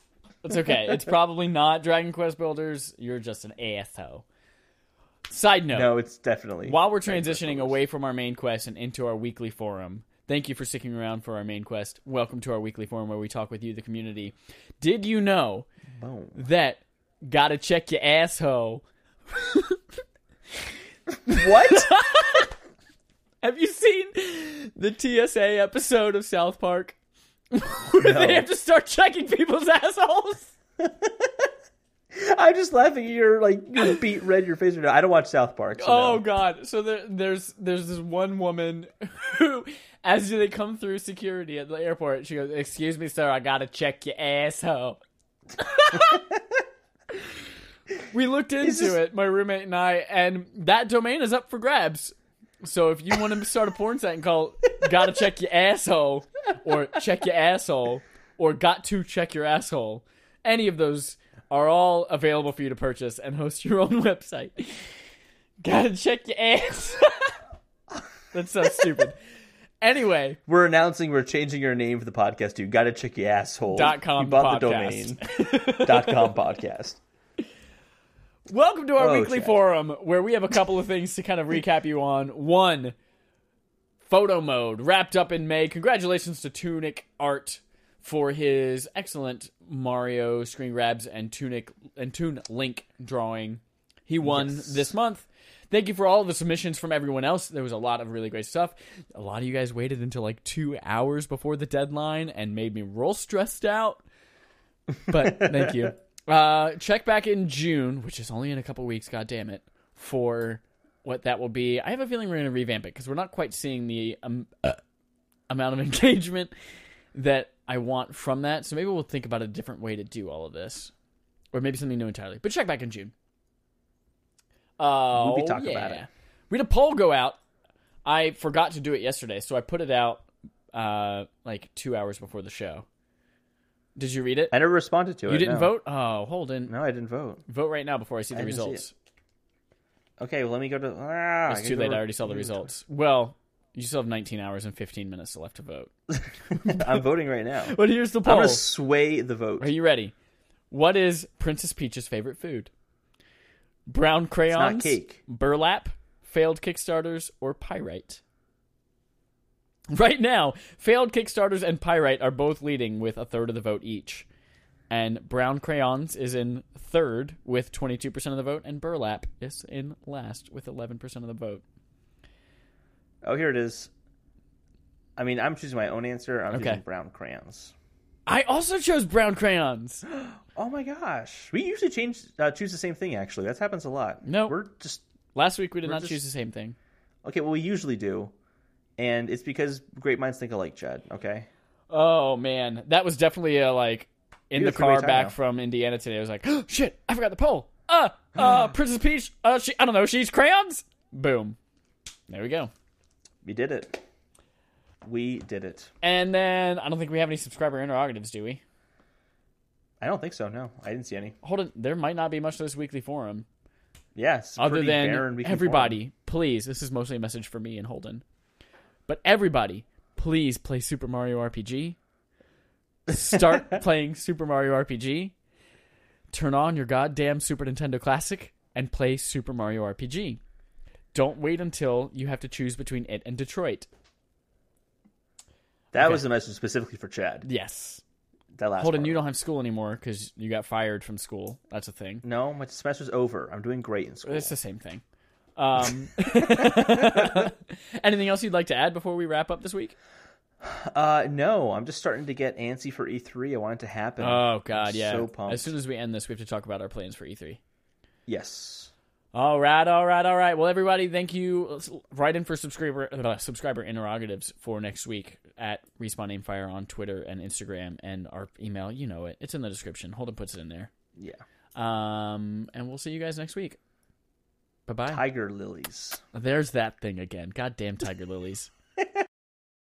It's okay. it's probably not Dragon Quest Builders. You're just an asshole. Side note. No, it's definitely. While we're transitioning away from our main quest and into our weekly forum, thank you for sticking around for our main quest. Welcome to our weekly forum where we talk with you, the community. Did you know Boom. that gotta check your asshole? What? Have you seen the TSA episode of South Park where No. they have to start checking people's assholes? I'm just laughing at your like your beat red your face. I don't watch South Park. So Oh no. god! So there, there's there's this one woman who, as they come through security at the airport, she goes, "Excuse me, sir, I gotta check your asshole." we looked into this- it, my roommate and I, and that domain is up for grabs. So if you want to start a porn site and call "Gotta check your asshole" or "Check your asshole" or "Got to check your asshole," any of those are all available for you to purchase and host your own website. Gotta check your ass. That's so stupid. Anyway, We're announcing we're changing your name for the podcast to Gotta Check Your Asshole. Dot com You bought the podcast. domain. dot com podcast. Welcome to our Oh, weekly Chad. forum where we have a couple of things to kind of recap you on. One, photo mode wrapped up in May. Congratulations to Tunic Art for his excellent Mario screen grabs and Tunic and Toon Link drawing. He won Yes. this month. Thank you for all the submissions from everyone else. There was a lot of really great stuff. A lot of you guys waited until like two hours before the deadline and made me real stressed out. But thank you. Uh, check back in June, which is only in a couple weeks. God damn it, for what that will be. I have a feeling we're going to revamp it because we're not quite seeing the um, uh, amount of engagement that I want from that. So maybe we'll think about a different way to do all of this, or maybe something new entirely. But check back in June. Oh, Movie talk yeah. about it. We had a poll go out. I forgot to do it yesterday, so I put it out uh, like two hours before the show. Did you read it? I never responded to it. You didn't no. vote? Oh, Holden. No, I didn't vote. Vote right now before I see the I didn't see results. Okay, well, let me go to. Ah, It's too late. go- I already saw the results. Well, you still have 19 hours and 15 minutes left to vote. I'm voting right now. But here's the poll. I'm gonna sway the vote. Are you ready? What is Princess Peach's favorite food? Brown crayons, cake. burlap, failed Kickstarters, or pyrite? Right now, failed Kickstarters and pyrite are both leading with a third of the vote each. And brown crayons is in third with 22% of the vote, and burlap is in last with 11% of the vote. Oh, here it is. I mean, I'm choosing my own answer. I'm Okay. choosing brown crayons. I also chose brown crayons. Oh my gosh, we usually change uh, choose the same thing. Actually, that happens a lot. No. we're just Last week we did not just- choose the same thing. okay. Well, we usually do, and it's because great minds think alike, Chad. Okay. Oh man, that was definitely a like in the car back timeout. from Indiana today. I was like, oh, shit, I forgot the poll. Uh, uh, Princess Peach. Uh, she, I don't know. She's crayons. Boom. There we go. We did it. We did it. And then I don't think we have any subscriber interrogatives, do we? I don't think so. No, I didn't see any. Hold on. There might not be much to this weekly forum. Yes, Other than everybody, please. This is mostly a message for me and Holden. But everybody, please play Super Mario RPG. Start playing Super Mario RPG. Turn on your goddamn Super Nintendo Classic and play Super Mario RPG. Don't wait until you have to choose between it and Detroit. That Okay. was the message specifically for Chad. Yes. That last. Holden, you don't have school anymore because you got fired from school. That's a thing. No, my semester's over. I'm doing great in school. It's the same thing. Um, anything else you'd like to add before we wrap up this week? Uh, no, I'm just starting to get antsy for E3. I want it to happen. Oh God, I'm yeah. So pumped. As soon as we end this, we have to talk about our plans for E3. yes. All right, all right, all right. Well, everybody, thank you. Write in for subscriber uh, subscriber interrogatives for next week at respawn namefire on Twitter and Instagram, and our email. You know it. It's in the description. Holden puts it in there. Yeah. Um, and we'll see you guys next week. Bye bye. Tiger lilies. There's that thing again. Goddamn tiger lilies.